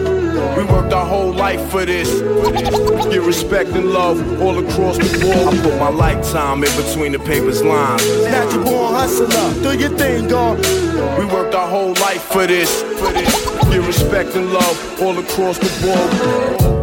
We worked our whole life for this. Get respect and love all across the board. I put my lifetime in between the paper's lines. Natural born hustler, do your thing, God. We worked our whole life for this. Get respect and love all across the board.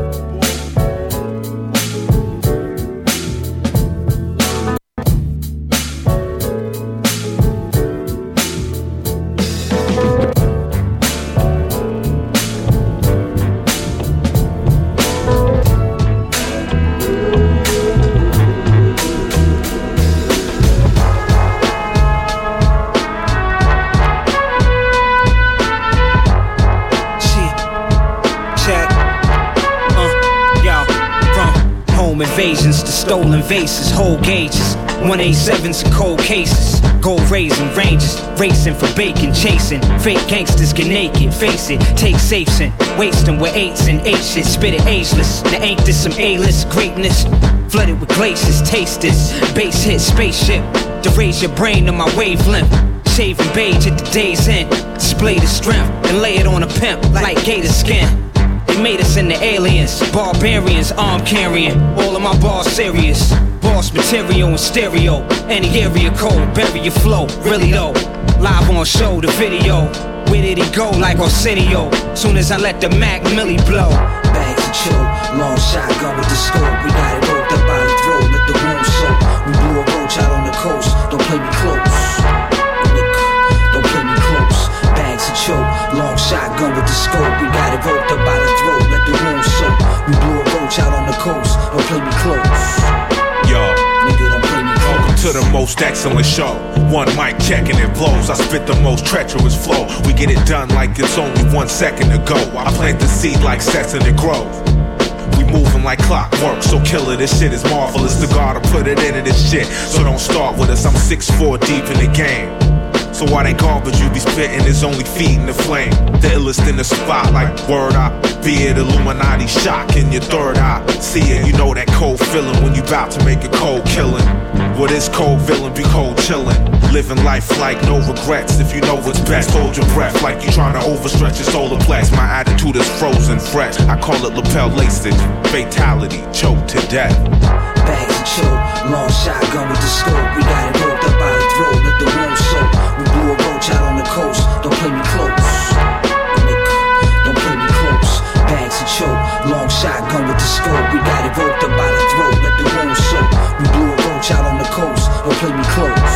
Vases, whole gauges, 187s and cold cases. Gold raising ranges, racing for bacon, chasing. Fake gangsters get naked, face it. Take safes and waste them with eights and eight. Spit it ageless. Now ain't this some A-list greatness? Flooded with glaciers, taste this. Bass hit spaceship to raise your brain to my wavelength. Shaving beige at the day's end. Display the strength and lay it on a pimp like gator skin. They made us into aliens, barbarians, arm carrying. All of my bars serious. Boss material and stereo. Any area code, bury your flow. Really though. Live on show, the video. Where did he go like Arsenio? Soon as I let the Mac Millie blow. Bags chill, long shot, shotgun with the scope. We got it roped up by the throat, let the room soak. We blew a roach out on the coast. Don't play me close. Shotgun with the scope. We got it roped up by the throat, let the room soak. We blew a roach out on the coast. Don't play me close. Yo. Nigga, don't play me close. Welcome to the most excellent show. One mic checking it blows. I spit the most treacherous flow. We get it done like it's only one second ago. I plant the seed like sets and it grows. We moving like clockwork, so killer, this shit is marvelous. The God will put it into this shit, so don't start with us. I'm 6'4 deep in the game. So why that garbage you be spitting is only feeding the flame? The illest in the spot, like word I be it Illuminati shock in your third eye. See it, you know that cold feeling when you bout to make a cold killing. What is cold villain? Be cold chillin'. Living life like no regrets. If you know what's best, hold your breath like you trying to overstretch your solar plex. My attitude is frozen fresh. I call it lapel laces. Fatality, choke to death. Bags and choke, long shotgun with the scope. We got it roped up by the throat, let the room soak. Out on the coast. Don't play me close. Don't play me close. Bags and choke, long shotgun with the scope. We got it roped up by the throat, let the room soak. We blew a roach out on the coast. Don't play me close.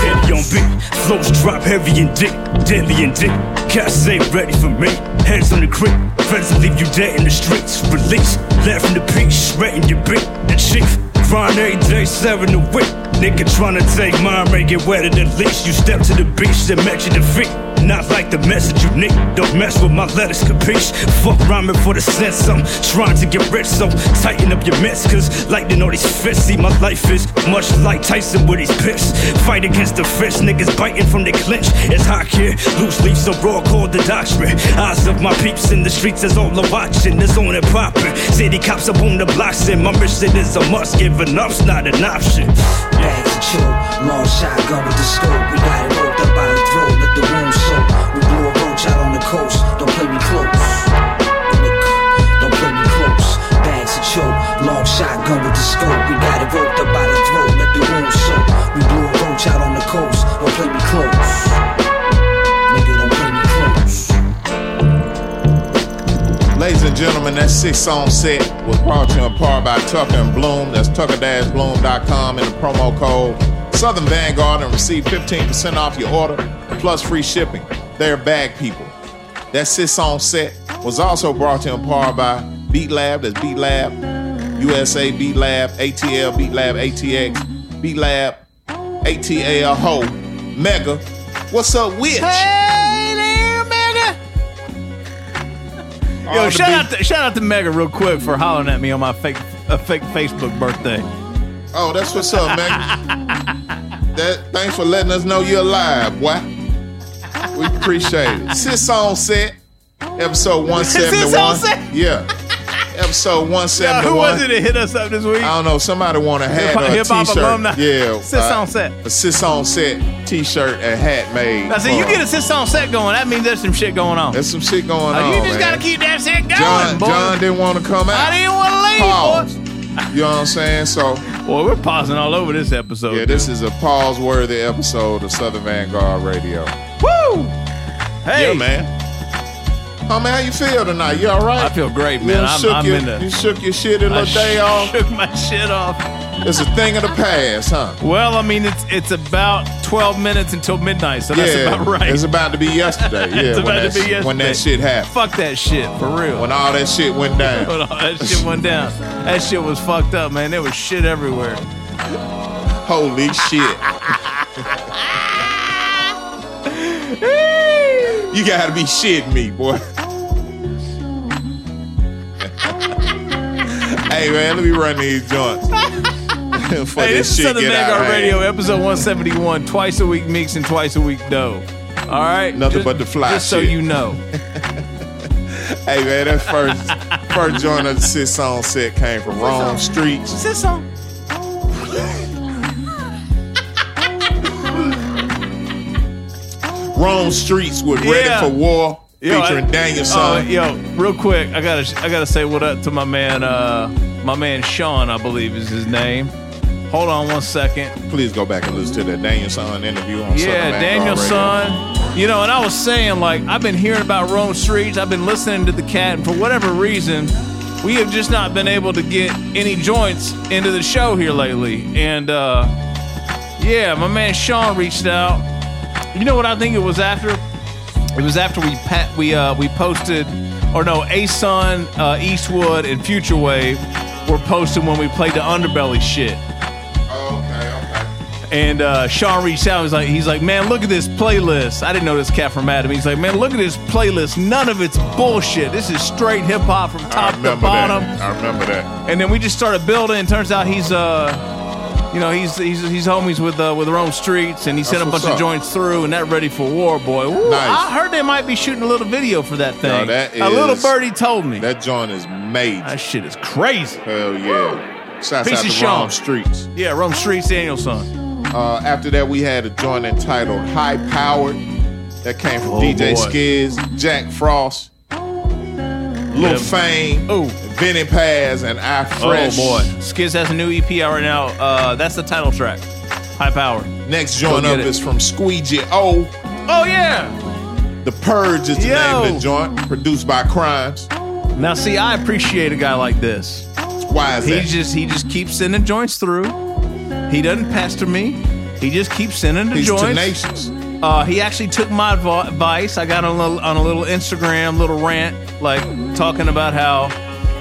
Steady on beat, flows drop heavy and dick, deadly and dick. Cats ain't ready for me. Hands on the creek, friends will leave you dead in the streets. Release, laughing the peace, shredding your beat. The chief, grind every day, seven a week. Nigga tryna take mine, make it wetter than least. You step to the beach and match your defeat. Not like the message you nick. Don't mess with my letters, capiche? Fuck rhyming for the sense. I'm trying to get rich, so tighten up your mitts. Cause lightning all these fists. See, my life is much like Tyson with his piss. Fight against the fish, niggas biting from the clinch. It's hot here, loose leaves so raw called the doctrine. Eyes of my peeps in the streets is all I'm watching. It's on and popping. City cops up on the blocks, and my mission is a must. Giving up's not an option. Bags and choke, long shotgun with the scope. We got it roped up by coast. Don't play me close. Don't play me close. Bags and choke, long shotgun with the scope. We got it roped up by the throat, let the room soak. We blew a roach out on the coast. Don't play me close. Ladies and gentlemen, that six song set was brought to you in part by Tucker and Bloom. That's tucker-bloom.com and the promo code Southern Vanguard and receive 15% off your order plus free shipping. They're bag people. That six song set was also brought to you in part by Beat Lab. That's Beat Lab, USA Beat Lab, ATL Beat Lab, ATX, Beat Lab, ATL Ho, Mega. What's up, witch? Hey there, Mega. Yo, All shout big- out to shout out to Mega real quick for hollering at me on my fake uh, fake Facebook birthday. Oh, that's what's up, man. that thanks for letting us know you're alive, boy. We appreciate it. Sis on set, episode one seventy Sis on set? Yeah, episode one Yo, who was it that hit us up this week? I don't know. Somebody want a hat or a Hip hop t-shirt. alumni. Yeah, Sis uh, on set. A sis on set t-shirt and hat made. I said, you get a sis on set going, that means there's some shit going on. There's some shit going Uh, on. you just man. gotta keep that shit going, John, boy. John didn't want to come out. I didn't want to leave, Pause. boy. You know what I'm saying? So, Boy, we're pausing all over this episode. yeah, this is a pause-worthy episode of Southern Vanguard Radio. Woo! Hey, Yeah, man. Oh man, how you feel tonight? You all right? I feel great, man. done I'm, shook I'm your, in the. You shook your shit in I a day off. shook my shit off. It's a thing of the past, huh? Well, I mean, it's it's about 12 minutes until midnight, so that's yeah, about right. It's about to be yesterday. Yeah, It's when, about that, to be yesterday. when that shit happened. Fuck that shit, for real. When all that shit went down. When all that shit went down. That shit was fucked up, man. There was shit everywhere. Holy shit. you gotta be shitting me, boy. hey man, let me run these joints. for hey, this this is shit Southern Vanguard hand. Radio, episode 171. Twice a week mix and twice a week dough. All right? Nothing Just- but the fly Just so you know. Hey man, that first first joint of the six song set came from Rome Streets. Sit song. Rome Streets with Yeah. Ready for War Yo, featuring I- Daniel Son. Oh, yo, real quick, I gotta I gotta say what up to my man, uh, my man Sean, I believe is his name. Hold on one second. Please go back and listen to that Daniel Son interview on Yeah, Daniel. Son. You know, and I was saying, like, I've been hearing about Rome Streets. I've been listening to the cat, and for whatever reason, we have just not been able to get any joints into the show here lately. And uh yeah, my man Sean reached out. You know what I think it was after? It was after we pat we uh we posted or no, A Sun, uh, Eastwood, and Future Wave were posting when we played the underbelly shit. Okay, okay. And uh, Sean reached out. He's like, he's like, man, look at this playlist. I didn't know this cat from Adam. He's like, man, look at this playlist. None of it's bullshit. This is straight hip hop from top to bottom. that. I remember that. And then we just started building. Turns out he's uh, you know, he's he's he's homies with uh, with Rome Streets, and he sent a bunch of up. joints through, and that ready for war, boy. Woo, Nice. I heard they might be shooting a little video for that thing. Yo, that a little is- birdie told me that joint is made. That shit is crazy. Hell yeah! Shouts out of to Sean. Rome Streets. Yeah, Rome Streets, Daniel Son. Uh, after that, we had a joint entitled High Powered that came from Oh, DJ boy. Skizz, Jack Frost, Lil. Fame, Oh. Vinnie Paz, and I Fresh. Oh boy, Skizz has a new EP out right now. Uh, that's the title track, High Power. Next joint up it. is from Squeegee O. Oh yeah. The Purge is the Yo. name of the joint, produced by Crimes. Now, see, I appreciate a guy like this. Why is he that? just he just keeps sending joints through. He doesn't pester me. He just keeps sending the He's joints. tenacious. Uh, he actually took my advice. I got on a little, on a little Instagram little rant, like talking about how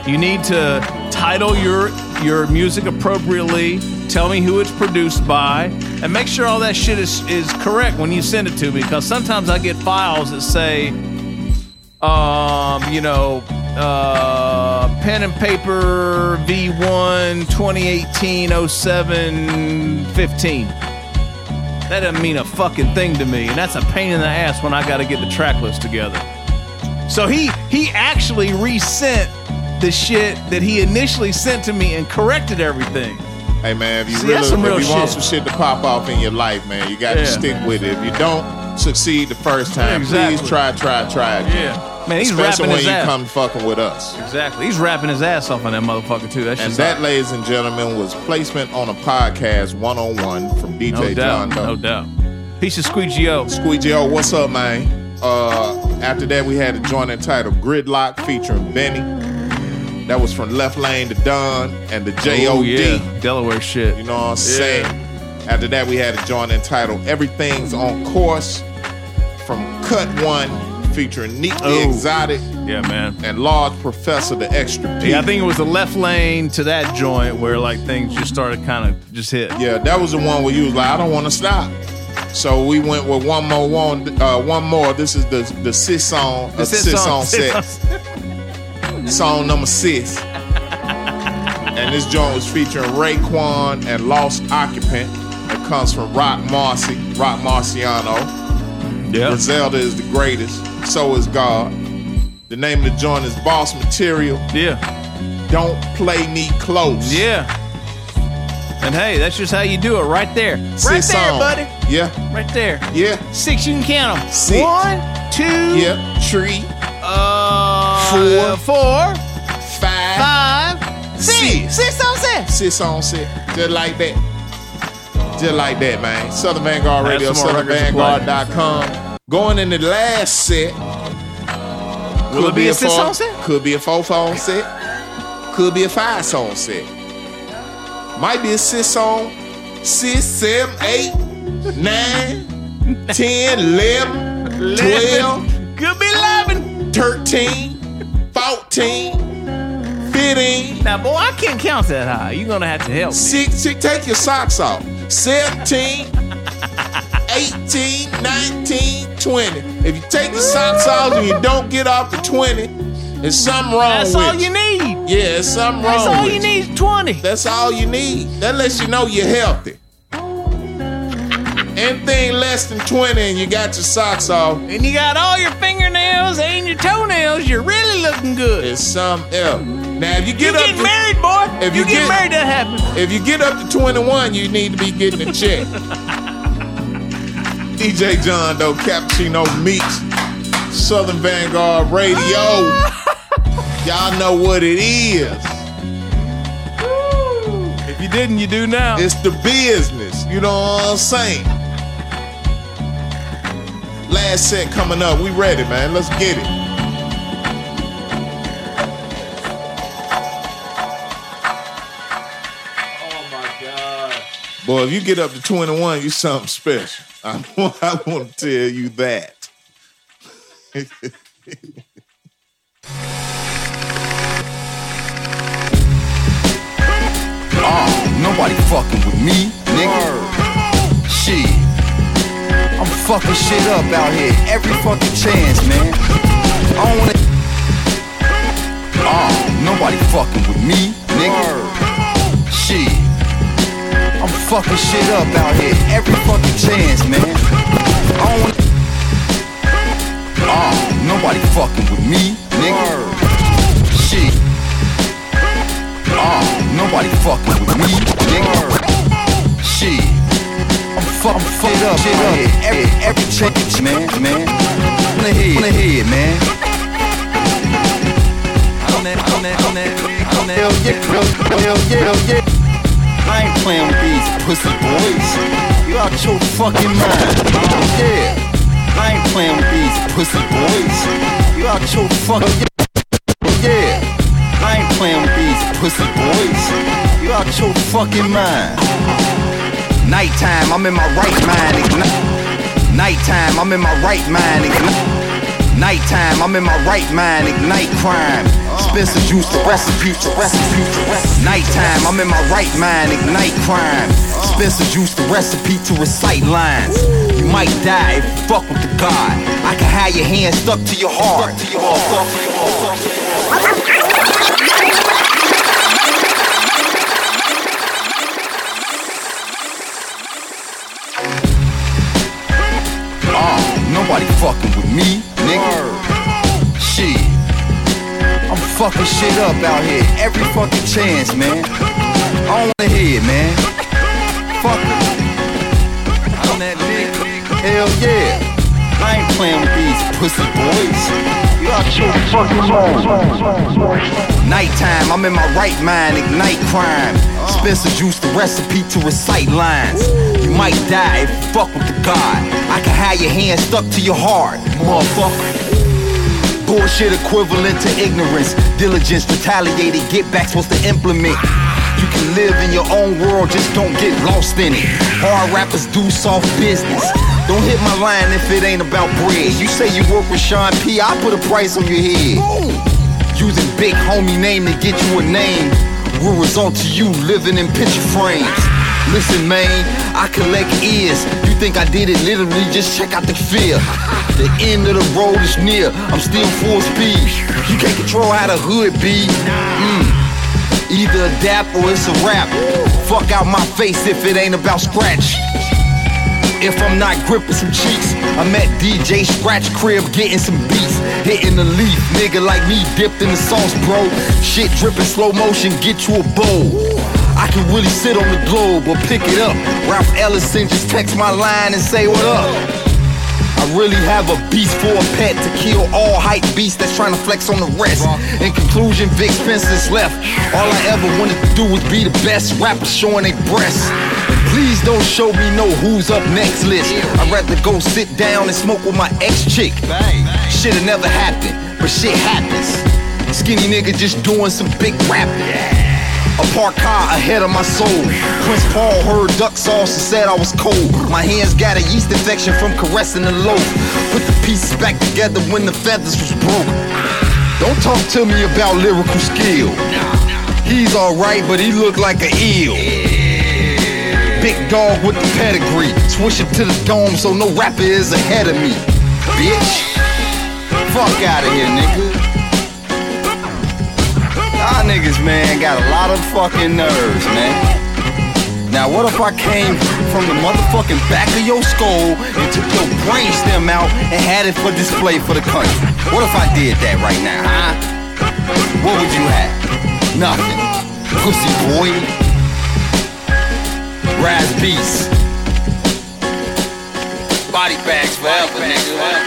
you need to title your your music appropriately. Tell me who it's produced by, and make sure all that shit is is correct when you send it to me. Because sometimes I get files that say, um, you know, uh, pen and paper V1 2018 07 15. That doesn't mean a fucking thing to me, and that's a pain in the ass when I got to get the track list together. So he he actually resent the shit that he initially sent to me and corrected everything. Hey man, if you See, really that's some real if you want shit. some shit to pop off in your life, man, you got Yeah. to stick with it. If you don't succeed the first time, Exactly. please try, try, try again. Yeah. Man, he's Especially rapping when his you ass. come fucking with us. Exactly. He's rapping his ass off on that motherfucker too. That's And that, ladies and gentlemen, was placement on a podcast one on one from DJ no John Doe. no doubt. Piece of squeegee o. Squeegee O, what's up, man? Uh, after that, we had a joint entitled Gridlock featuring Benny. That was from Left Lane Didon and the JOD. Oh, yeah. Delaware shit. You know what I'm saying? After that, we had a joint entitled Everything's on Course from Cut One featuring Neek the Oh. Exotic Yeah, man. and Large Professor the Extra P. Yeah, I think it was the left lane to that joint where like things just started kind of just hit. Yeah, that was the one where you was like, I don't want to stop. So we went with one more one, uh, one more. This is the the sis song, The uh, sis sis song, song set, song number six. And this joint was featuring Raekwon and Lost Occupant. It comes from Rock Marcy, Rock Marciano. Yeah. Griselda is the greatest. So is God. The name of the joint is Boss Material. Yeah. Don't play me close. Yeah. And hey, that's just how you do it right there. right there, song. buddy. Yeah. Right there. Yeah. Six, you can count them. Six. One, two, Yeah. Tree. uh, Four. four, Five. five, six. Six on six. Six on six. Just like that. Just like that, man. Southern Vanguard Radio, some more records southernvanguard.com. Going in the last set. Will it be a six four- song set? Could be a four song set. Could be a five song set. Might be a six song. Six, seven, eight, nine, ten, eleven, twelve, Could be eleven. 13, 14, 15, Now, boy, I can't count that high. You're gonna have to help me. Six, six, take your socks off. 17, 18, 19, 20. If you take the socks off and you don't get off the 20, there's something wrong That's with all you. you need. Yeah, it's something wrong. That's all you need. Twenty. That's all you need. That lets you know you're healthy. Anything less than 20 and you got your socks off. And you got all your fingernails and your toenails. You're really looking good. It's something else. Now, if you get You up get to, married, boy. If you, you get, get- married, that happens. if you get up to 21, you need to be getting a check. DJ John Doe, Cappuccino Meats, Southern Vanguard Radio. Ah! Y'all know what it is. If you didn't, you do now. It's the business. You know what I'm saying? Last set coming up. We ready, man. Let's get it. Oh my God. Boy, if you get up to 21, you something special. I, I want to tell you that. Uh, nobody fucking with me, nigga. Shit. I'm fucking shit up out here every fucking chance, man. I don't wanna. Uh, nobody fucking with me, nigga. Shit. I'm fucking shit up out here every fucking chance, man. I don't wanna. Uh, nobody fucking with me, nigga. Shit. Uh, nobody fucking with me, nigga. Shit. I'm fucking fucked up, shit up. Every, every change, man, man. On the head, on the head, man. On that, on that, on that, on that. Hell yeah, hell, hell yeah, hell yeah. I ain't playing with these pussy boys. You out your fucking mind. Yeah. I ain't playing with these pussy boys. You out your fucking yeah. I ain't playing with these pussy boys. You out your fucking mind. Nighttime, I'm in my right mind. Ignite. Nighttime, I'm in my right mind. Ignite. Nighttime, I'm in my right mind. Ignite crime. Spencer juice, the recipe, the recipe, the recipe. Nighttime, I'm in my right mind. Ignite crime. Spencer juice, the recipe to recite lines. You might die if you fuck with the God. I can have your hand stuck to your heart. Stuck to your heart. Uh, nobody fucking with me, nigga. Shit. I'm fucking shit up out here every fucking chance, man. On the head, man. Fuck it. On that nigga. Hell yeah. I ain't playing with pussy boys. You out your fucking mind. Nighttime, I'm in my right mind, ignite crime. Spencer juice, the recipe to recite lines. You might die if you fuck with the God. I can have your hand stuck to your heart, motherfucker. Bullshit equivalent to ignorance. Diligence, retaliated, get back supposed to implement. You can live in your own world, just don't get lost in it. Hard rappers do soft business. Don't hit my line if it ain't about bread. You say you work with Sean P, I put a price on your head. Using big homie name to get you a name. Will result to you living in picture frames. Listen, man, I collect ears. You think I did it literally? Just check out the fear. The end of the road is near. I'm still full speed. You can't control how the hood be. Mm. Either adapt or it's a rap. Fuck out my face if it ain't about scratch. If I'm not gripping some cheeks, I'm at DJ Scratch Crib getting some beats. Hitting the leaf, nigga like me dipped in the sauce, bro. Shit dripping slow motion, get you a bowl. I can really sit on the globe or pick it up. Ralph Ellison just text my line and say what up. I really have a beast for a pet to kill all hype beasts that's trying to flex on the rest. In conclusion, Vic Spencer's left. All I ever wanted to do was be the best rapper showing their breasts. Please don't show me no who's up next list. I'd rather go sit down and smoke with my ex chick. Shit'll never happen, but shit happens. Skinny nigga just doing some big rapping. A parked car ahead of my soul. Prince Paul heard duck sauce and said I was cold. My hands got a yeast infection from caressing the loaf. Put the pieces back together when the feathers was broke. Don't talk to me about lyrical skill. He's alright, but he look like an eel. Big dog with the pedigree. Swish it to the dome so no rapper is ahead of me. Bitch. Fuck out of here, nigga. Y'all niggas, man, got a lot of fucking nerves, man. Now, what if I came from the motherfucking back of your skull and took your brainstem out and had it for display for the country? What if I did that right now, huh? What would you have? Nothing. Pussy boy. Raz beast. Body bags forever, nigga.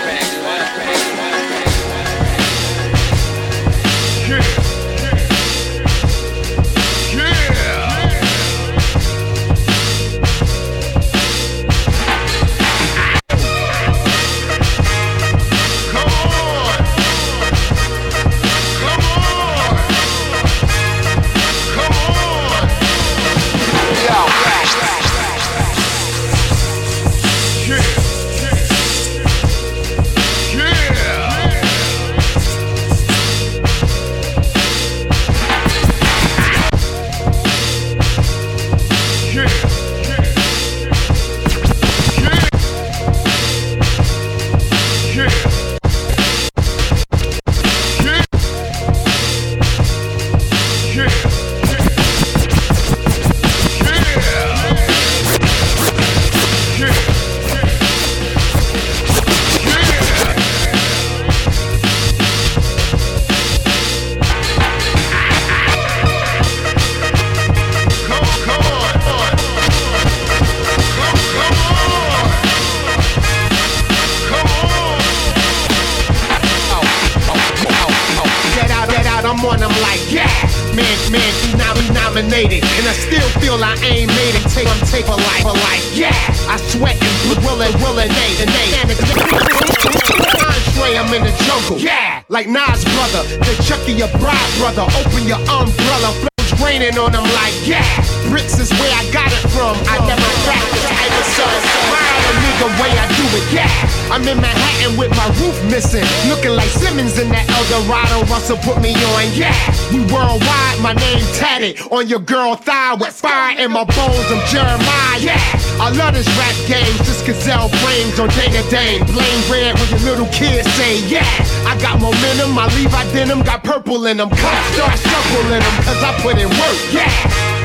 On your girl thigh with fire in my bones. I'm Jeremiah, yeah. I love this rap game, just Cazal frames on Dana Dane. Blame red when your little kids say, yeah. I got momentum, I leave my Levi denim got purple in them. Cops start circling them, cause I put in work, yeah.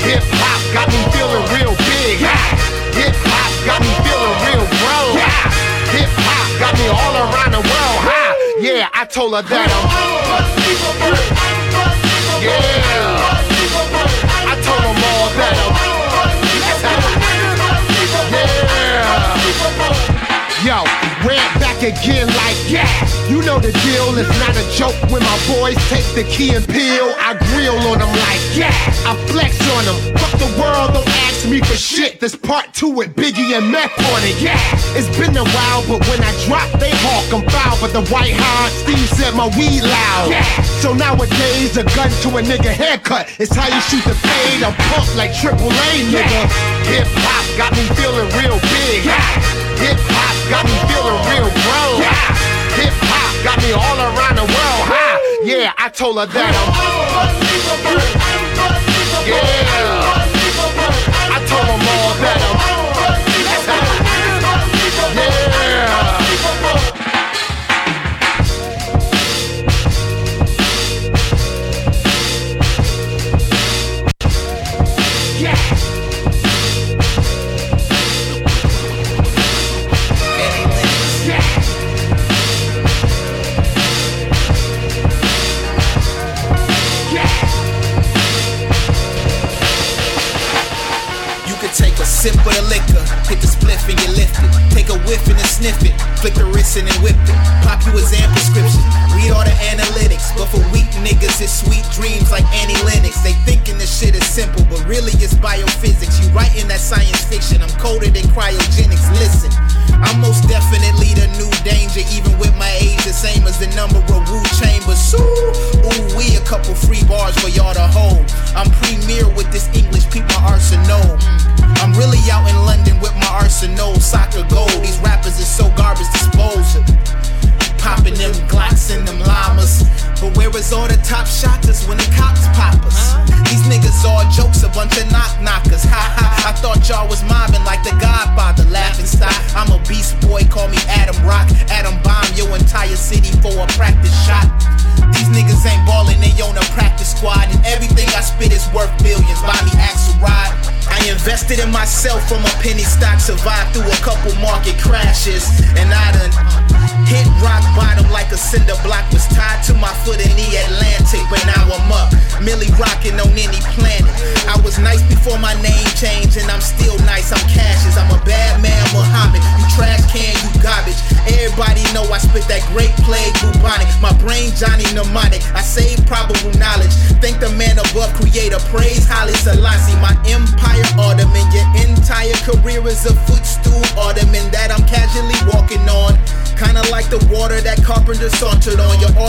Hip hop got me feeling real big, yeah. Hip hop got me feeling real grown. Yeah. Hip hop got me all around the world. High. Yeah, I told her that I'm. Yeah. Back again like yeah. You know the deal, it's not a joke when my boys take the key and peel. I grill on them like yeah. I flex on them. Fuck the world, don't ask me for shit. There's part two with Biggie and Meth on it. Yeah, it's been a while, but when I drop, they hawk. I'm foul, but the white hard Steve said my weed loud. Yeah. So nowadays, a gun to a nigga haircut. It's how you shoot the fade. I'm pumped like Triple A, nigga. Hip hop got me feeling real big. Hip hop got me feeling real grown. Hip hop got me all around the world. High. Yeah, I told her that I'm. Yeah. I told them all that I'm.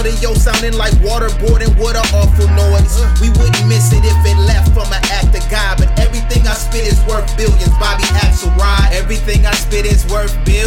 Audio sounding like waterboarding, what a awful noise. We wouldn't miss it if it left from an act of God. But everything I spit is worth billions. Bobby Axelrod. Everything I spit is worth billions.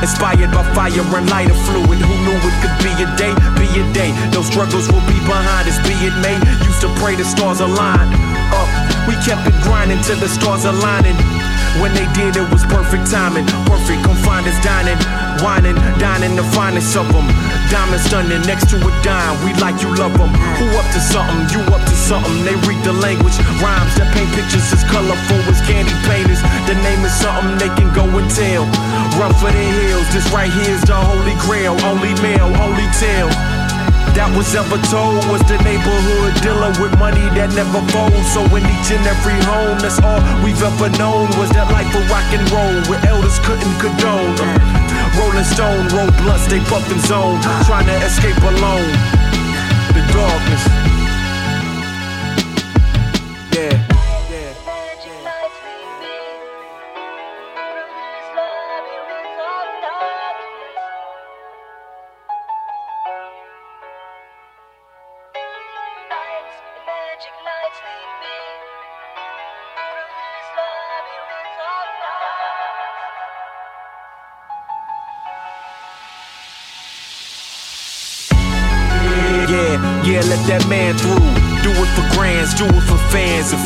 Inspired by fire and lighter fluid. Who knew it could be a day, be a day. Those struggles will be behind us, be it may. Used to pray the stars aligned. Up, we kept it grinding till the stars aligning. When they did, it was perfect timing. Perfect, confined as dining. Whining, dining, the finest of them. Diamond stunning next to a dime. We like you love them. Who up to something? You up to something. They read the language. Rhymes that paint pictures as colorful as candy painters. The name is something they can go and tell. Run for the hills. This right here is the holy grail. Only male, only tale that was ever told was the neighborhood dealing with money that never folds. So in each and every home, that's all we've ever known was that life of rock and roll where elders couldn't condone. Rolling Stone, roll blunts, they puffin' zone, trying to escape alone. The darkness.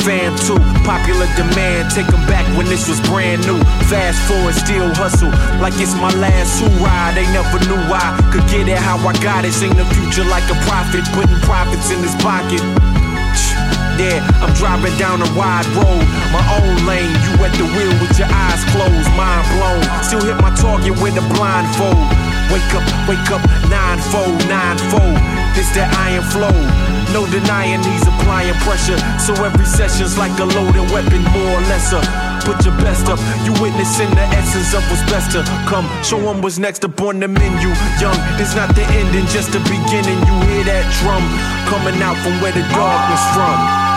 Fam too. Popular demand, take 'em back when this was brand new. Fast forward, still hustle like it's my last hoorah. They never knew I could get it how I got it. Sing the future like a prophet, putting profits in his pocket. Yeah, I'm driving down a wide road, my own lane. You at the wheel with your eyes closed, mind blown. Still hit my target with a blindfold. Wake up, wake up, ninefold, ninefold. It's that iron flow. No denying he's applying pressure. So every session's like a loaded weapon, more or lesser. Put your best up, you witnessing the essence of what's best to come. Show Show 'em what's next up on the menu. Young, this not the ending, just the beginning. You hear that drum coming out from where the darkness from.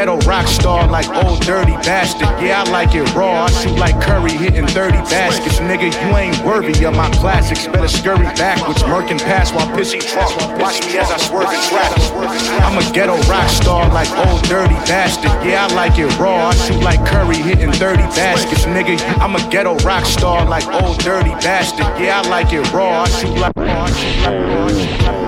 Ghetto rock star like Ol' Dirty Bastard. Yeah, I like it raw. I shoot like Curry hitting 30 baskets. Nigga, you ain't worthy of my classics. Better scurry backwards, murking past while pissy trunk. Watch me as I swerve and track. I'm a ghetto rock star like Ol' Dirty Bastard. Yeah, I like it raw. I shoot like Curry hitting 30 baskets. Nigga, I'm a ghetto rock star like Ol' Dirty Bastard. Yeah, I like it raw. I shoot like raw.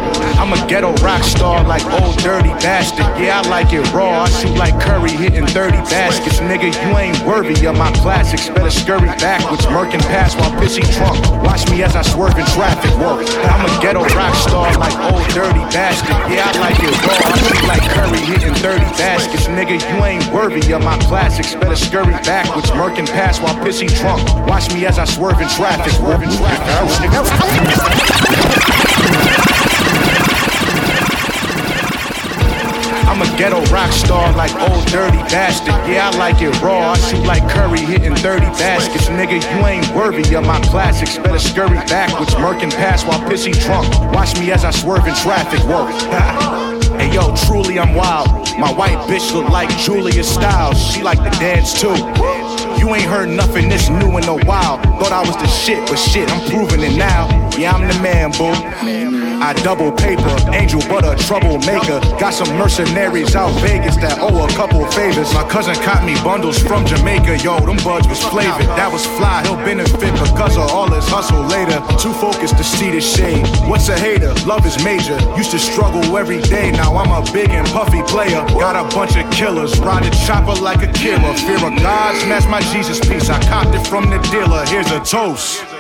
I'm a ghetto rock star like Ol' Dirty Bastard. Yeah, I like it raw. I shoot like Curry hitting 30 baskets. Nigga, you ain't worthy of my classics. Better scurry backwards, murking past while pissy trunk. Watch me as I swerve in traffic. Work. I'm a ghetto rock star like Ol' Dirty Bastard. Yeah, I like it raw. I shoot like Curry hitting 30 baskets. Nigga, you ain't worthy of my classics. Better scurry backwards, murking past while pissy trunk. Watch me as I swerve in traffic. Swerve in I'm ghetto rock star like Ol' Dirty Bastard. Yeah, I like it raw. I shoot like Curry hitting 30 baskets. Nigga, you ain't worthy of my classics. Better scurry backwards, murking past while pissy drunk. Watch me as I swerve in traffic. Work. Hey yo, truly I'm wild. My white bitch look like Julia Stiles. She like to dance too. You ain't heard nothing this new in a while. Thought I was the shit, but shit, I'm proving it now. Yeah, I'm the man, boo. I double paper, angel but a troublemaker. Got some mercenaries out Vegas that owe a couple favors. My cousin caught me bundles from Jamaica, yo, them buds was flavored. That was fly, he'll benefit because of all his hustle later. Too focused to see the shade. What's a hater? Love is major. Used to struggle every day, now I'm a big and puffy player. Got a bunch of killers, ride a chopper like a killer. Fear of God, smash my Jesus piece. I copped it from the dealer. Here's a toast.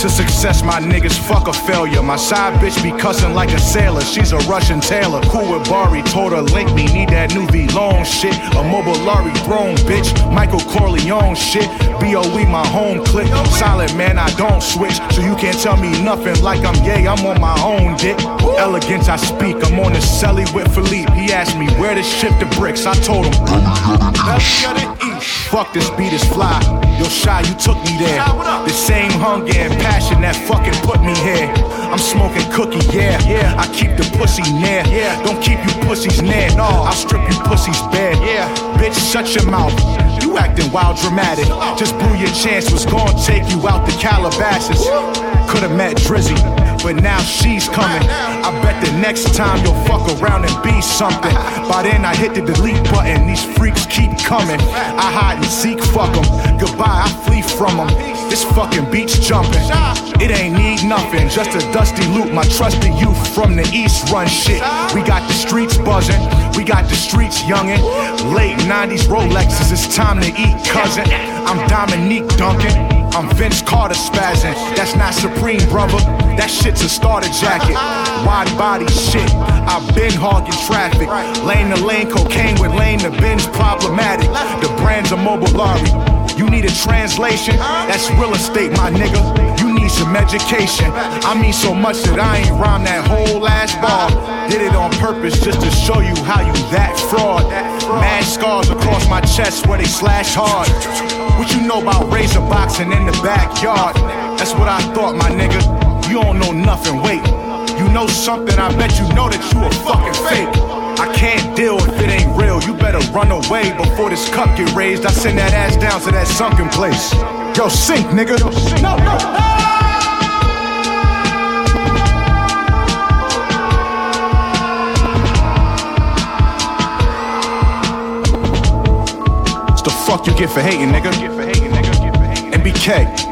To success, my niggas fuck a failure. My side bitch be cussing like a sailor. She's a Russian tailor. Cool with Bari, told her link me. Need that new VLONE shit. A mobile Lari throne, bitch. Michael Corleone shit. BOE, my home click. Solid man, I don't switch. So you can't tell me nothing like I'm yay. I'm on my own dick. Elegance, I speak. I'm on the celly with Philippe. He asked me where to ship the bricks. I told him, the east. Fuck this beat is fly. Yo, shy, you took me there. The same hunger and passion that fucking put me here. I'm smoking cookie, yeah. Yeah. I keep the pussy near. Yeah. Don't keep you pussies near. No, I'll strip you pussies bare. Yeah. Bitch, shut your mouth. You acting wild dramatic. Just blew your chance, was gonna take you out the Calabasas. Could've met Drizzy, but now she's coming. I bet the next time you'll fuck around and be something. By then I hit the delete button, these freaks keep coming. I hide and seek, fuck them. Goodbye, I flee from them. This fucking beat's jumping. It ain't need nothing, just a dusty loop. My trusty youth from the east run shit. We got the streets buzzing, we got the streets youngin'. Late 90s Rolexes, it's time to eat, cousin. I'm Dominique Duncan. I'm Vince Carter spazzing. That's not Supreme, brother. That shit's a starter jacket. Wide body shit. I've been hogging traffic. Lane to lane, cocaine with lane to binge problematic. The brand's a mobile lorry. You need a translation? That's real estate, my nigga. You need some education. I mean so much that I ain't rhyme that whole last bar. Did it on purpose just to show you how you that fraud. Mad scars across my chest where they slash hard. What you know about razor boxing in the backyard? That's what I thought, my nigga. You don't know nothing, wait. You know something, I bet you know that you a fucking fake. I can't deal if it ain't real. You better run away before this cup get raised. I send that ass down to that sunken place. Yo, sink, nigga. yo No, no. It's the fuck you get for hating, nigga. MBK.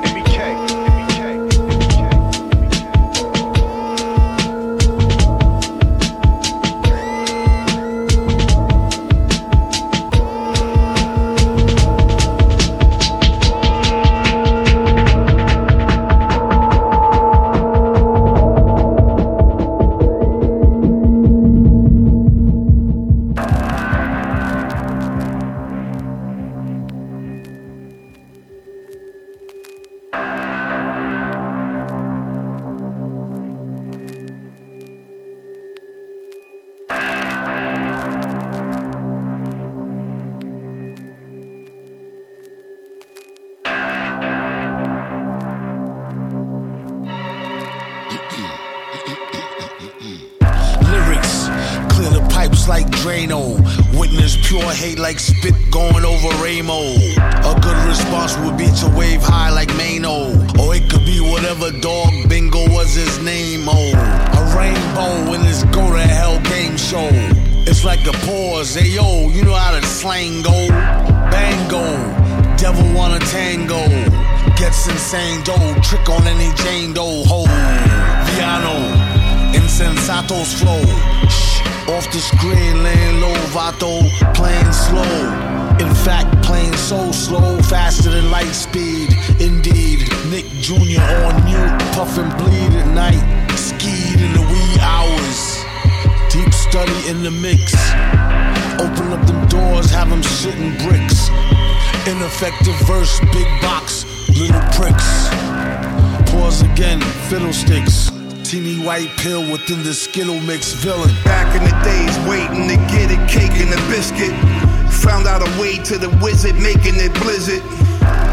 So slow, faster than light speed. Indeed, Nick Jr. on mute, puff and bleed at night. Skied in the wee hours. Deep study in the mix. Open up them doors, have them shitting bricks. Ineffective verse, big box, little pricks. Pause again, fiddlesticks. Teeny white pill within the Skittle mix villain. Back in the days, waiting to get it, cake and a biscuit. Found out a way to the wizard, making it blizzard.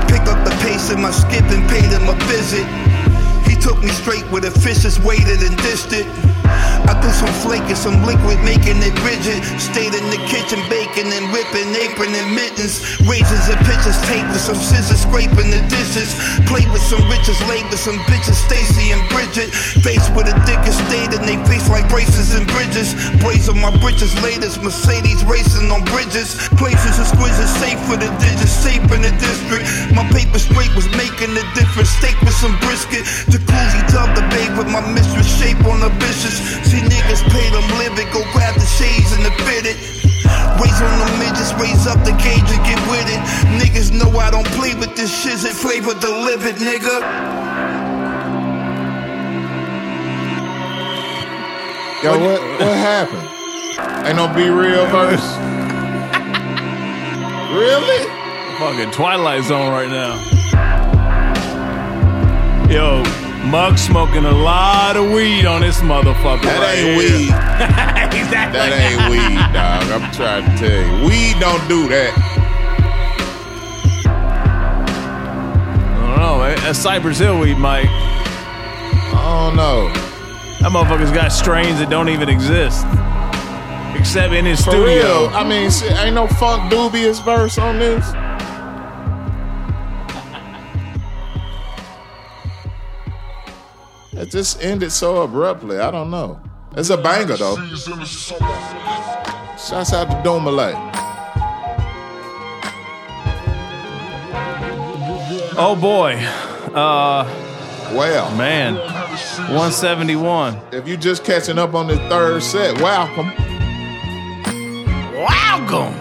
Pick up the pace in my skip and paid him a visit. He took me straight where the fishes waited and dished it. I threw some flake and some liquid, making it rigid. Stayed in the kitchen, baking and whipping, apron and mittens. Razors and pitchers, tape with some scissors, scraping the dishes. Played with some riches, laid with some bitches, Stacy and Bridget. Faced with a and stayed in they face like braces and bridges. Blaze on my britches, latest Mercedes racing on bridges. Places exquisite, safe for the digits, safe in the district. My paper straight was making a difference. Steak with some brisket. Jacuzzi tub the babe with my mistress, shape on the bitches. See niggas pay them living, go grab the shades and the fitted. Raise on the midgets, raise up the gauge and get with it. Niggas know I don't play with this shit, it flavor delivered, nigga. Yo, what what happened? Ain't no B-Real verse. really? Fucking Twilight Zone right now. Yo, Muggs smoking a lot of weed on this motherfucker. That right ain't here. weed. exactly. That ain't weed, dog. I'm trying to tell you. Weed don't do that. I don't know. man. That's Cypress Hill weed, Mike. I don't know. That motherfucker's got strains that don't even exist. Except in his For studio. real. I mean, shit, ain't no Funkdoobiest verse on this. It just ended so abruptly. I don't know. It's a banger though. Shouts out to Domalay. Oh boy. Uh Well, man. 171. If you just catching up on the third set, welcome. Welcome.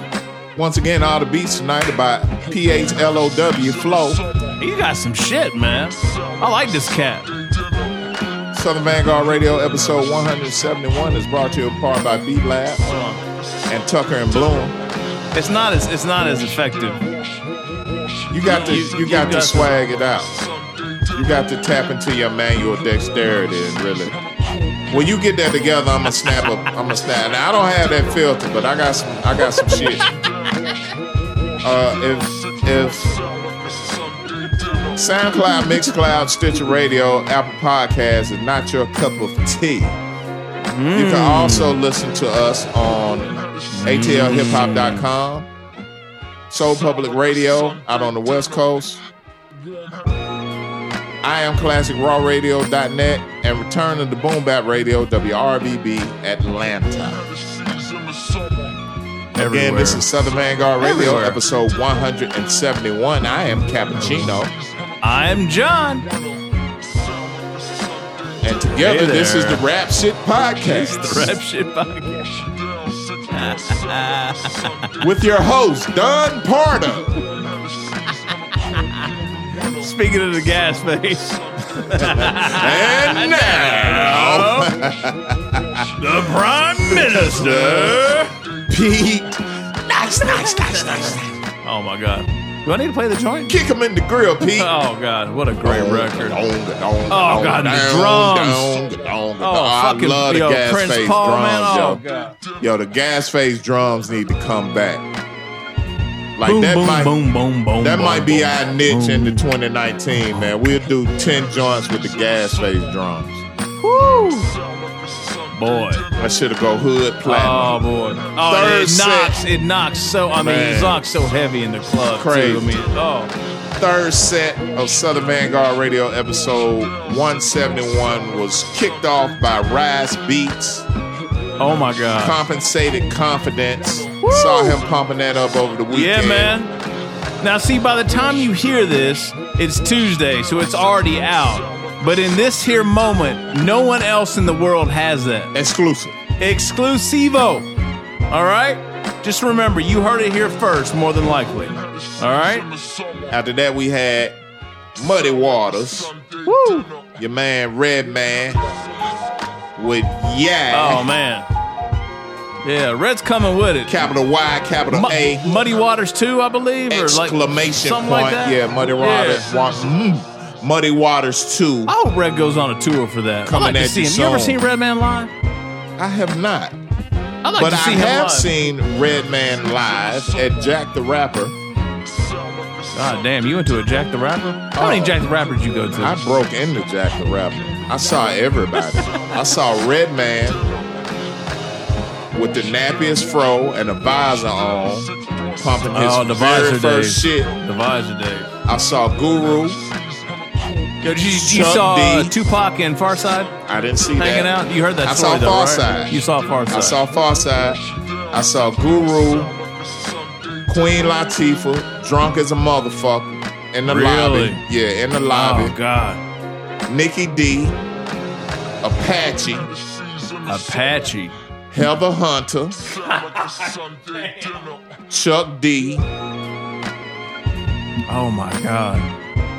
Once again, all the beats tonight are by PHLOW Flow. You got some shit, man. I like this cat. Southern Vanguard Radio episode 171 is brought to you in part by B Lab and Tucker and Bloom. It's not as it's not as effective. You got to You- got to swag it out. You got to tap into your manual dexterity and really. When you get that together, I'm gonna snap up. I'm gonna snap. Now I don't have that filter, but I got some. I got some shit. Uh, if if SoundCloud, Mixcloud, Stitcher Radio, Apple Podcasts is not your cup of tea, You can mm. also listen to us on atlhiphop.com, Soul Public Radio out on the West Coast. I am classic classicrawradio.net and return to the Boom Bap Radio, WRBB Atlanta. Again, this is Southern Vanguard Radio, Everywhere. episode 171. I am Cappuccino. I'm John. And together, Hey this is the Rap Shit Podcast. It's the Rap Shit Podcast. with your host, Don Parda. Speaking of the gas face. and now, the Prime Minister, Pete. Nice, nice, nice, nice. Oh my God. Do I need to play the joint? Kick him in the grill, Pete. Oh God, what a great record. Oh God, the drums. Oh, I fucking love the yo, gas Prince face Paul, drums, man. Oh yo. God. Yo, the gas face drums need to come back. Like Boom, that boom, might boom, boom, boom, that boom, might be boom, our niche into 2019, man. We'll do 10 joints with the gas face drums. Woo. Boy. That should have go hood platinum. Oh boy. Oh, Third it set. knocks. It knocks so. I mean, Man. it knocks so heavy in the club. Crazy. Too. I mean, oh. Third set of Southern Vanguard Radio episode 171 was kicked off by Rise Beats. Oh my God. Compensated Confidence. Saw him pumping that up over the weekend. Yeah, man. Now, see, by the time you hear this, it's Tuesday, so it's already out. But in this here moment, no one else in the world has that. Exclusive. Exclusivo. All right? Just remember, you heard it here first, more than likely. All right? After that, we had Muddy Waters. Woo! Your man, Redman, with Yeah. Oh, man. Yeah, Red's coming with it. Capital Y, capital Mu- A. Muddy Waters 2, I believe, or like Exclamation point. like. Yeah, Muddy Waters. Yeah. Wa- mm, Muddy Waters 2. I hope Red goes on a tour for that. Coming I'd like to at see you him. You ever seen Redman live? I have not. I'd like but to see I him have live. seen Redman live at Jack the Rapper. God damn, you went to a Jack the Rapper? How many uh, Jack the Rappers you go to? I broke into Jack the Rapper. I saw everybody. I saw Redman with the nappiest fro and a visor on, pumping his oh, the very visor first days. shit. The visor days. I saw Guru. Yo, did you, you saw uh. Tupac and Pharcyde I didn't see hanging that. out? You heard that I story saw though, Pharcyde. right? You saw Pharcyde. I saw Pharcyde. I saw Guru, Queen Latifah, drunk as a motherfucker in the Really? lobby. Yeah, in the lobby. Oh God, Nikki D, Apache, Apache. Heather Hunter, Chuck D. Oh my God.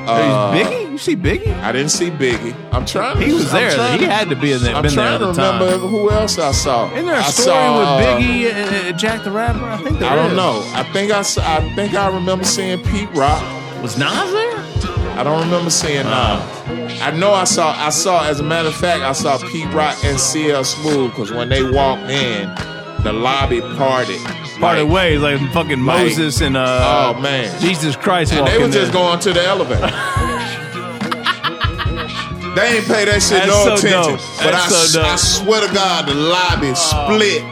Uh, Hey, Biggie? You see Biggie? I didn't see Biggie. I'm trying. To, He was I'm there. trying He to- had to be in there. I'm been trying there to the time. remember who else I saw. Isn't there a I story saw, with uh, Biggie and and Jack the Rapper? I think there I don't is. know. I think I, s- I think I remember seeing Pete Rock. Was Nas there? I don't remember seeing Nas. I know I saw. I saw. As a matter of fact, I saw Pete Rock and CL Smooth because when they walked in, the lobby parted. Parted Like, ways like fucking like- Moses and uh, oh man, Jesus Christ and they was just going to the elevator. they ain't pay that shit That's no so attention. dope. But I, so. I swear to God, the lobby split.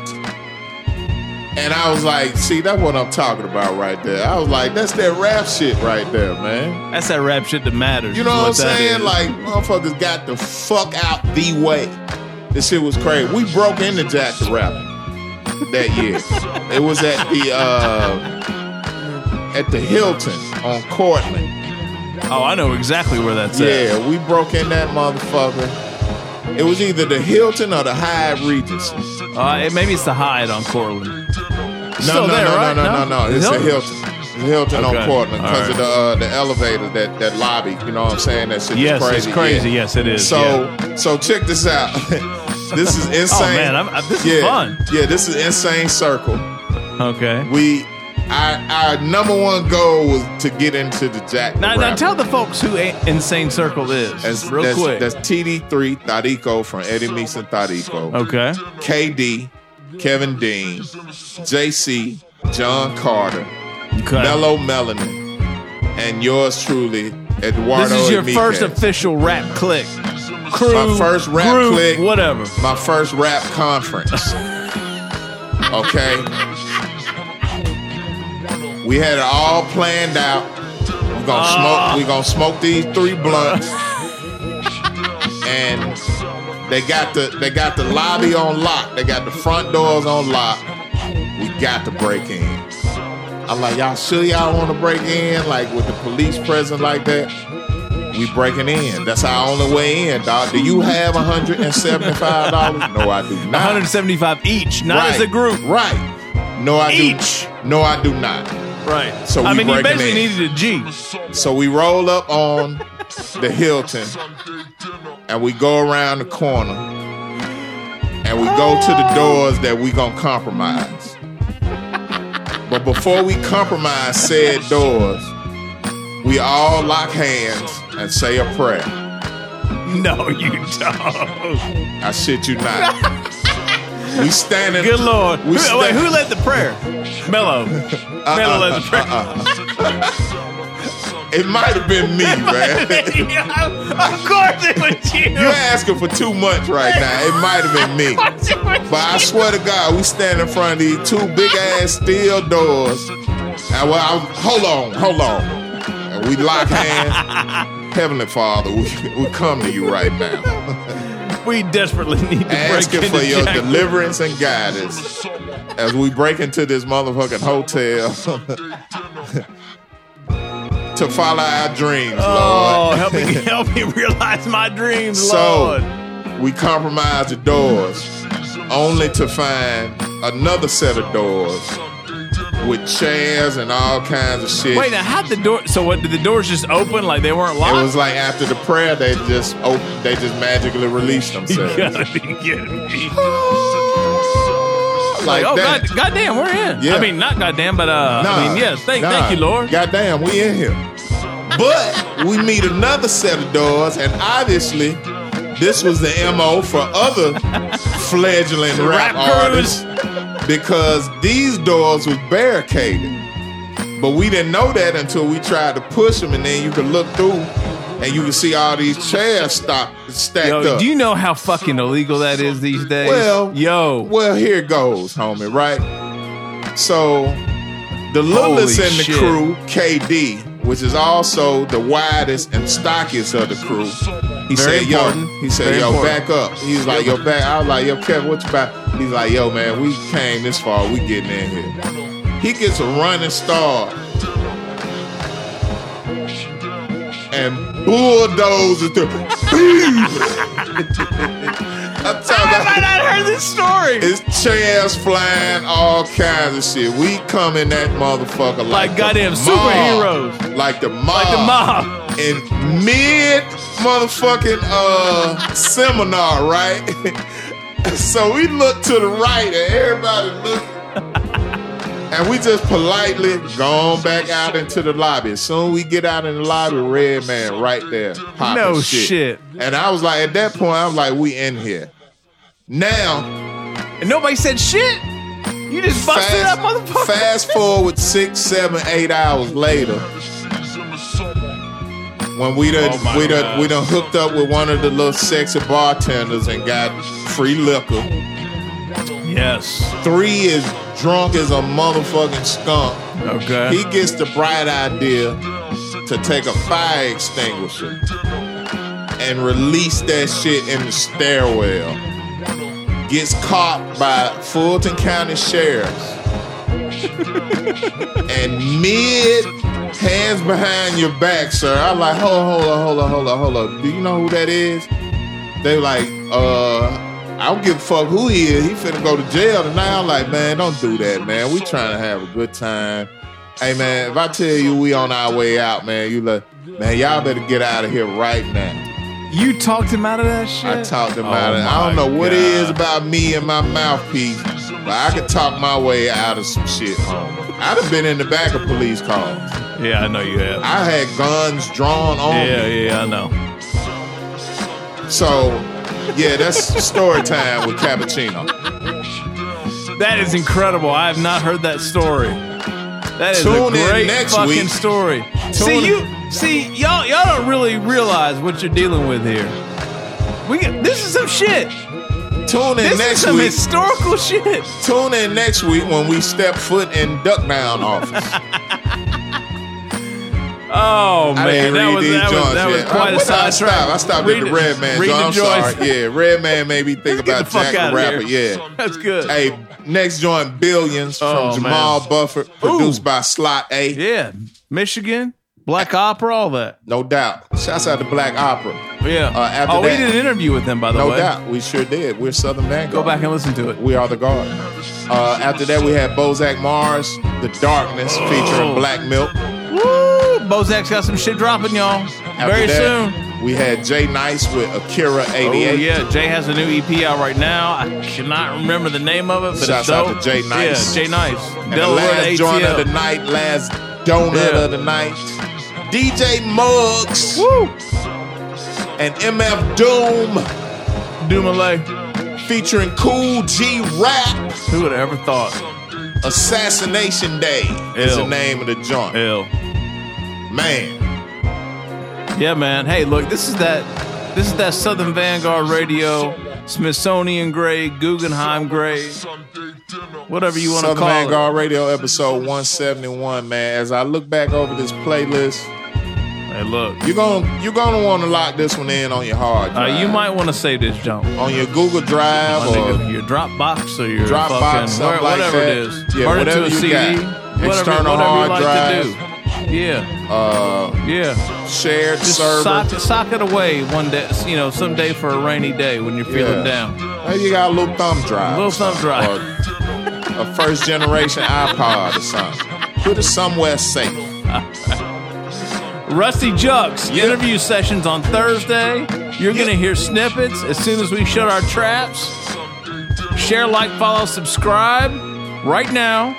And I was like, see, that's what I'm talking about right there. I was like, that's that rap shit right there, man. That's that rap shit that matters. You know what I'm saying? Like, motherfuckers got the fuck out the way. This shit was crazy. We broke into Jack the Rapper that year. it was at the uh at the Hilton on Courtland. oh, I know exactly where that's at. Yeah, we broke in that motherfucker. It was either the Hilton or the Hyatt Regency. Uh, it, maybe it's the Hyatt on Courtland. No, Still no, there, no, right? no, no, no, no. It's the Hilton. The Hilton Okay. on Courtland because All of the uh, the elevator that that lobby. You know what I'm saying? That shit Yes, is it's crazy. crazy. Yeah. Yes, it is. So so check this out. this is insane. Oh, man, I'm- I- this is yeah, fun. Yeah, this is insane circle. Okay. We our our number one goal was to get into the Jack. the Now, now tell the folks who A- Insane Circle is, That's, real that's, quick. That's TD3 Thadico from Eddie Meeks and Thadico. okay. KD, Kevin Dean, JC, John Carter, Okay. Mellow Melanin, and yours truly, Eduardo This is your Enriquez. first official rap click. Crew, my first rap group, click, whatever. my first rap conference. okay, we had it all planned out. We're gonna Ah. smoke. We're gonna smoke these three blunts, and they got the they got the lobby on lock. They got the front doors on lock. We got to break in. I'm like, y'all sure y'all want to break in? Like with the police present like that? We breaking in. That's our only way in, dog. Do you have $175? No, I do not. 175 each, not as a group. Right. No, I Each. do. No, I do not. Right. So we I mean, you basically in. needed a G. So we roll up on the Hilton and we go around the corner and we go to the doors that we gonna compromise. But before we compromise said doors, we all lock hands and say a prayer. No, you don't. I shit you not. We standing. Good lord. We Who, wait, who led the prayer? Mello. Uh-uh, Mello led the uh-uh, prayer. Uh-uh. It might have been me, man. of course it was you. You're asking for too much right now. It might have been me. But I swear to God, we stand in front of these two big ass steel doors. And well, I, hold on, hold on. And we lock hands. Heavenly Father, we, we come to you right now. We desperately need to Asking break for your deliverance and guidance as we break into this motherfucking hotel to follow our dreams, Oh, Lord. help me, help me realize my dreams, So Lord. we compromise the doors, only to find another set of doors with chairs and all kinds of shit. Wait, now how'd the door? So what? Did the doors just open like they weren't locked? it was like after the prayer, they just opened, they just magically released you themselves. gotta be kidding me. Like oh that. God, goddamn, we're in. Yeah. I mean, not goddamn, but uh, I mean, yes. Thank, nah. thank you, Lord. Goddamn, we in here. But we meet another set of doors, and obviously, this was the MO for other fledgling rap, Rap artists because these doors was barricaded. But we didn't know that until we tried to push them, and then you could look through and you could see all these chairs stock, stacked Yo, up. do you know how fucking illegal that is these days? Well, yo, well, here it goes, homie, right? So, the littlest Holy in the shit. crew, KD, which is also the widest and stockiest of the crew, he Very said, "Yo," he said, Very "Yo, important. back up." He's like, "Yo, back." I was like, "Yo, Kevin, what you about?" He's like, "Yo, man, we came this far. We getting in here." He gets a running start. And bulldozes through. I'm talking How have I about not heard this story? it's chairs flying, all kinds of shit. We come in that motherfucker like, Like the goddamn mob. superheroes. like the mob, Like the mob. in mid motherfucking uh seminar, right? so we look to the right, and everybody look. And we just politely gone back out into the lobby. As soon as we get out in the lobby, Redman right there popping No shit. shit. And I was like, at that point, I was like, we in here. Now, And nobody said shit. You just busted fast, that motherfucker. fast forward six, seven, eight hours later, when we done Oh we done God. we done hooked up with one of the little sexy bartenders and got free liquor. Yes. Three is drunk as a motherfucking skunk. Okay. He gets the bright idea to take a fire extinguisher and release that shit in the stairwell. Gets caught by Fulton County sheriffs. and mid hands behind your back, sir. I'm like, hold on, hold on, hold on, hold on, hold on. Do you know who that is? They like, uh, I don't give a fuck who he is. He finna go to jail tonight. I'm like, man, don't do that, man. We trying to have a good time. Hey, man, if I tell you we on our way out, man, you like, man, y'all better get out of here right now. You talked him out of that shit. I talked him Oh out of it. I don't my know what God. it is about me and my mouthpiece, but I could talk my way out of some shit, homie. I'd have been in the back of police cars. Yeah, I know you have. I had guns drawn on me. yeah, me. yeah, I know. So, yeah, that's story time with Cappuccino. That is incredible. I have not heard that story. That is Tune a in great next fucking week. story. Tune see you see y'all y'all don't really realize what you're dealing with here. We this is some shit. Tune in This is next some week. historical shit. Tune in next week when we step foot in Duck Down office. Oh I man, didn't that was that was, that was quite Uh, a did I sidetrack. stop? I stopped Read at the Redman read joint. I'm joints. sorry. Yeah, Redman made me think about Jack the Rapper. here. Yeah. That's good. Hey, next joint, Billions Oh, from Jamal man. Bufford, produced by Slot A. Yeah, Michigan, Black Opera, all that. No doubt. Shouts out to Black Opera. Yeah. Uh, after oh, we that- did an interview with them, by the no way. No doubt. We sure did. We're Southern Vanguard. Go back and listen to it. We are the guard. Uh, after that, we had Bozak Mars, The Darkness, Oh. featuring Black Milk. Woo! Bozak's got some shit dropping, y'all. After Very that, soon. We had Jay Nice with Akira 88. Oh yeah, Jay has a new EP out right now. I cannot remember the name of it, but Shouts it's out to Jay Nice. Yeah, Jay Nice. And the Delaware last joint of the night, last donut Yeah. of the night, DJ Muggs. Woo! And MF Doom. Doomale. Featuring Kool G Rap. Who would have ever thought? Assassination Day is the name of the joint. Ill. Man. Yeah, man. Hey, look, this is that this is that Southern Vanguard Radio, Smithsonian grade, Guggenheim grade, whatever you want to call it. Southern Vanguard Radio episode 171, man. As I look back over this playlist. Hey, look. you're gonna you're gonna want to lock this one in on your hard Uh, drive. you might want to save this jump on your Google Drive on or your, Dropbox or your Dropbox, fucking, like whatever that. it is. Yeah, Burn it to whatever a CD. got. Whatever, External whatever hard you like drive. Yeah. Uh, yeah. Shared Just server. sock, sock it away one day, you know, someday for a rainy day when you're feeling Yeah. down. Maybe you got a little thumb drive. A little thumb drive. Or a first generation iPod or something. Put it somewhere safe. Rusty Jux interview sessions on Thursday. You're going to hear snippets as soon as we shut our traps. Share, like, follow, subscribe right now.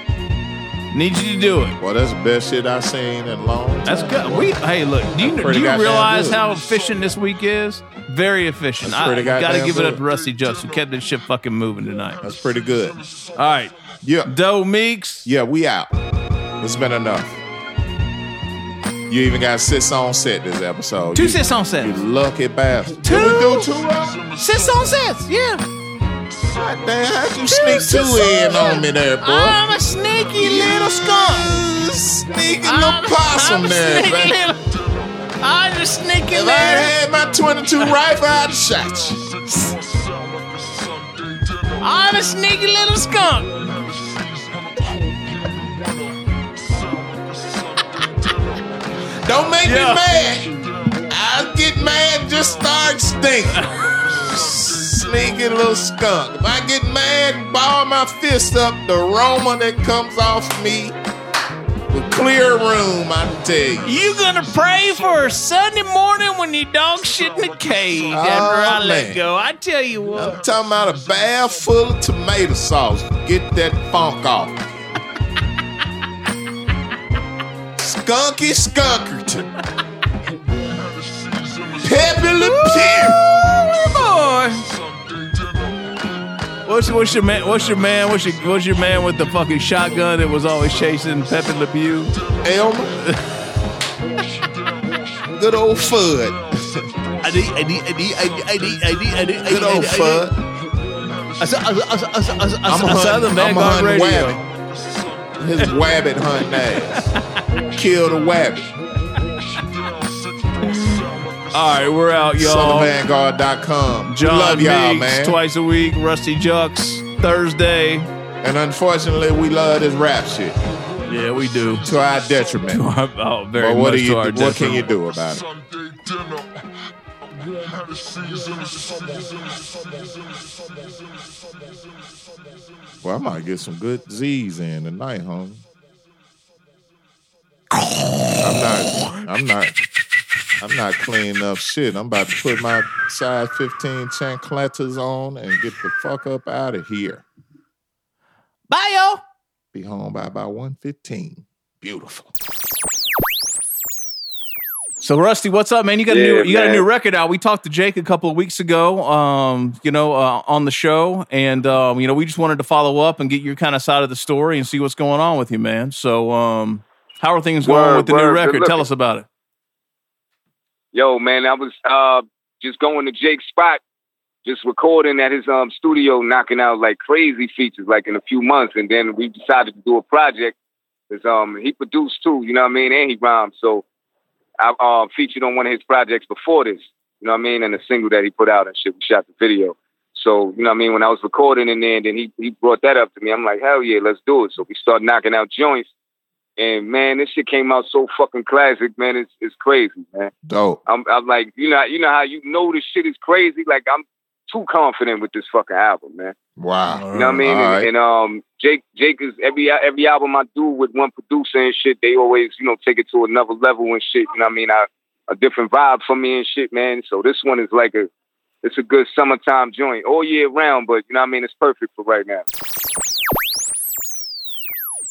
Need you to do it. Well, that's the best shit I've seen in a long time. That's good. We hey, look. Do you, do you realize how efficient this week is? Very efficient. That's I got to give it up to Rusty Jux who kept this shit fucking moving tonight. That's pretty good. All right. Yeah. Doe Meeks. Yeah, we out. It's been enough. You even got six on set this episode. Two You- sits on set. You lucky bastard. Two? Did we do two? Sits on sets. Yeah. God damn, how'd you sneak two in on me there, boy? I'm a sneaky little skunk. Sneaky little possum there, sneaky man. little- I'm a sneaky If I had my 22 rifle, I'd have shot you. I'm a sneaky little skunk. Don't make Yeah. me mad. I'll get mad, just start stinking. Sneaky little skunk. If I get mad, and ball my fist up, the aroma that comes off me will clear a room, I can tell you. You gonna pray for a Sunday morning when your dog shit in the cage after I Oh, let go? I tell you what. I'm talking about a bag full of tomato sauce. Get that funk off. Skunky Skunkerton. Pepe Le Pew. boy. What's, what's your man? What's your man? What's your what's your man with the fucking shotgun that was always chasing Pepe Le Pew? Elmer. Good old Fudd. I need, I need, I need, I need, I need, I need, I need, Good old Fudd. I'm a Southern hunting, I'm a Vanguard Radio. wabbit. His wabbit hunting ass. Kill the wabbit. All right, we're out, y'all. SouthernVanguard.com. John Love y'all, Meeks, man. twice a week. Rusty Jux Thursday. And unfortunately, we love this rap shit. Yeah, we do. To our detriment. oh, very but what much do you to our do- what can you do about it? Well, I might get some good Z's in tonight, homie. I'm not. I'm not. I'm not cleaning up shit. I'm about to put my size 15 chancletas on and get the fuck up out of here. Bye, yo. Be home by about 1:15. Beautiful. So Rusty, what's up, man? You got a new you got a new record out. We talked to Jake a couple of weeks ago, um, you know, uh, on the show, and um, you know, we just wanted to follow up and get your kind of side of the story and see what's going on with you, man. So, um, how are things going Word, with the word, new record? Tell us about it. Yo, man, I was uh just going to Jake's spot just recording at his um studio, knocking out like crazy features, like in a few months, and then we decided to do a project. Cause um he produced too, you know what I mean, and he rhymed. So I uh, featured on one of his projects before this, you know what I mean, and a single that he put out and shit. We shot the video. So, you know what I mean, when I was recording in there, and then he, he brought that up to me. I'm like, hell yeah, let's do it. So we started knocking out joints. And man, this shit came out so fucking classic, man. It's it's crazy, man. Dope. I'm I'm like, you know, you know how you know this shit is crazy. Like I'm too confident with this fucking album, man. Wow. You know what I mean? And, right. and um, Jake Jake is every every album I do with one producer and shit. They always you know take it to another level and shit. You know what I mean? I, a different vibe for me and shit, man. So this one is like a it's a good summertime joint all year round. But you know what I mean? It's perfect for right now.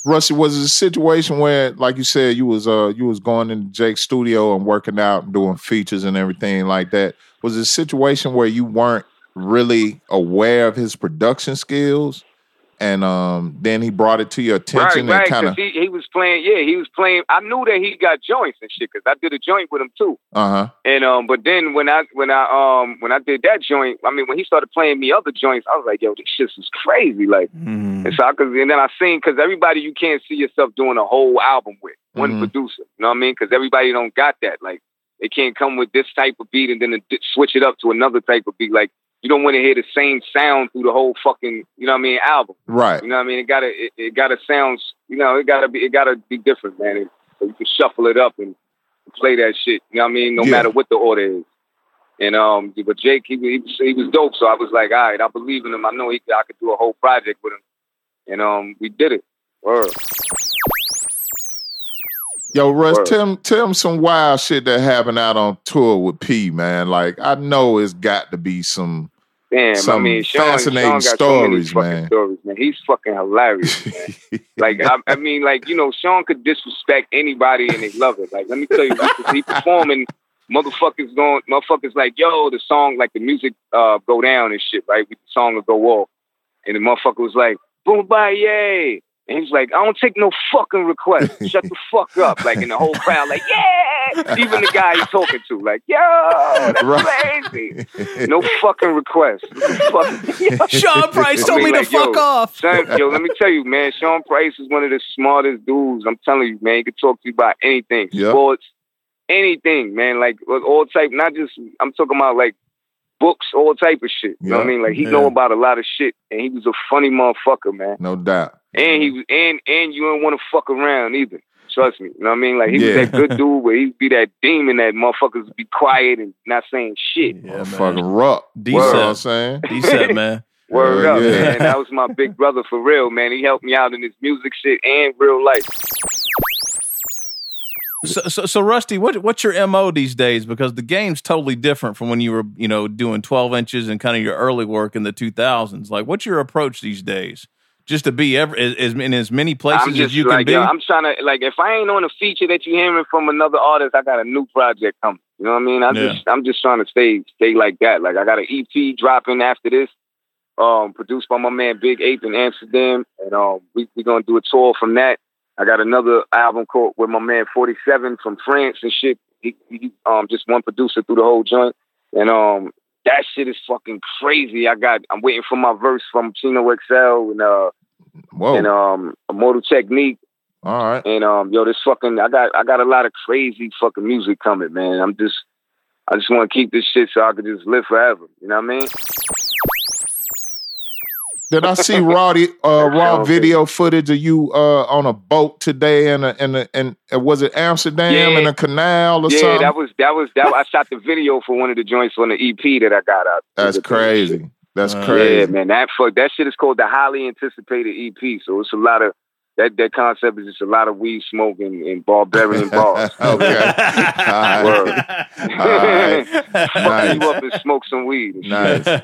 Rusty, was it a situation where, like you said, you was uh you was going into Jake's studio and working out and doing features and everything like that? Was it a situation where you weren't really aware of his production skills, and um then he brought it to your attention right, right. and kind 'cause of he, playing. Yeah, he was playing. I knew that he got joints and shit because I did a joint with him too. uh huh And um, but then when I when I um when I did that joint, I mean when he started playing me other joints, I was like, yo, this shit is crazy. Like, Mm-hmm. and so I could, and then I seen because everybody you can't see yourself doing a whole album with one Mhm. producer. You know what I mean? Because everybody don't got that. Like, they can't come with this type of beat and then it- switch it up to another type of beat. Like, you don't want to hear the same sound through the whole fucking, you know what I mean, album. right. You know what I mean? It gotta it, it gotta sound you know, it gotta be it gotta be different, man. And so you can shuffle it up and play that shit. You know what I mean? No Yeah. matter what the order is. And um but Jake he, he was he was dope, so I was like, all right, I believe in him. I know he I could do a whole project with him. And um we did it. Word. Yo, Russ, Word. tell him, tell him some wild shit that happened out on tour with P, man. Like I know it's got to be some Damn, some I mean, Sean, fascinating Sean so stories, fucking man. stories, man. He's fucking hilarious, man. like, I, I mean, like, you know, Sean could disrespect anybody and they love it. Like, let me tell you, he, he performing, motherfuckers going, motherfuckers like, yo, the song, like the music uh go down and shit, right? The song will go off, and the motherfucker was like, boom, bye, yay. And he's like, I don't take no fucking requests. Shut the fuck up. Like, in the whole crowd, like, yeah. Even the guy he's talking to, like, yo, that's Right. crazy. No fucking requests. What fuck? Sean Price told mean, me to like, yo, fuck off. Son, yo, let me tell you, man, Sean Price is one of the smartest dudes. I'm telling you, man. He can talk to you about anything, Yep. sports, anything, man. Like all type, not just. I'm talking about like books, all type of shit. You know what I mean? Like he Yeah. know about a lot of shit, and he was a funny motherfucker, man. no doubt. And he was, and and you don't want to fuck around either. Trust me. You know what I mean? Like he Yeah. was that good dude where he'd be that demon that motherfuckers would be quiet and not saying shit. Fucking rock. You know what I'm saying? Decent, man. Word Uh, up, yeah. man. That was my big brother for real, man. He helped me out in his music shit and real life. So, so, so Rusty, what what's your mo these days? Because the game's totally different from when you were, you know, doing twelve inches and kind of your early work in the two thousands. Like, what's your approach these days? Just to be ever as, in as many places as you like, can be. yo, I'm trying to like if I ain't on a feature that you hearing from another artist, I got a new project coming. You know what I mean? I Yeah. just I'm just trying to stay stay like that. Like I got an EP dropping after this, um, produced by my man Big Ape in Amsterdam, and um, we we gonna do a tour from that. I got another album called with my man 47 from France and shit. He, he um just one producer through the whole joint, and um that shit is fucking crazy. I got I'm waiting for my verse from Chino XL and uh Whoa. and um Immortal Technique. All right. And um, yo, this fucking, I got, I got a lot of crazy fucking music coming, man. I'm just, I just want to keep this shit so I could just live forever. You know what I mean? Did I see raw uh, raw video footage of you uh, on a boat today in a in a and uh, was it Amsterdam Yeah. in a canal or yeah, something? Yeah, that was, that was, that. I shot the video for one of the joints on the EP that I got out. That's crazy. That's Yeah, crazy. Yeah, man. That fuck, that shit is called the highly anticipated EP. So it's a lot of. That, that concept is just a lot of weed smoking and barbarian bars. okay. All right. All right. Fuck Nice. you up and smoke some weed. Nice.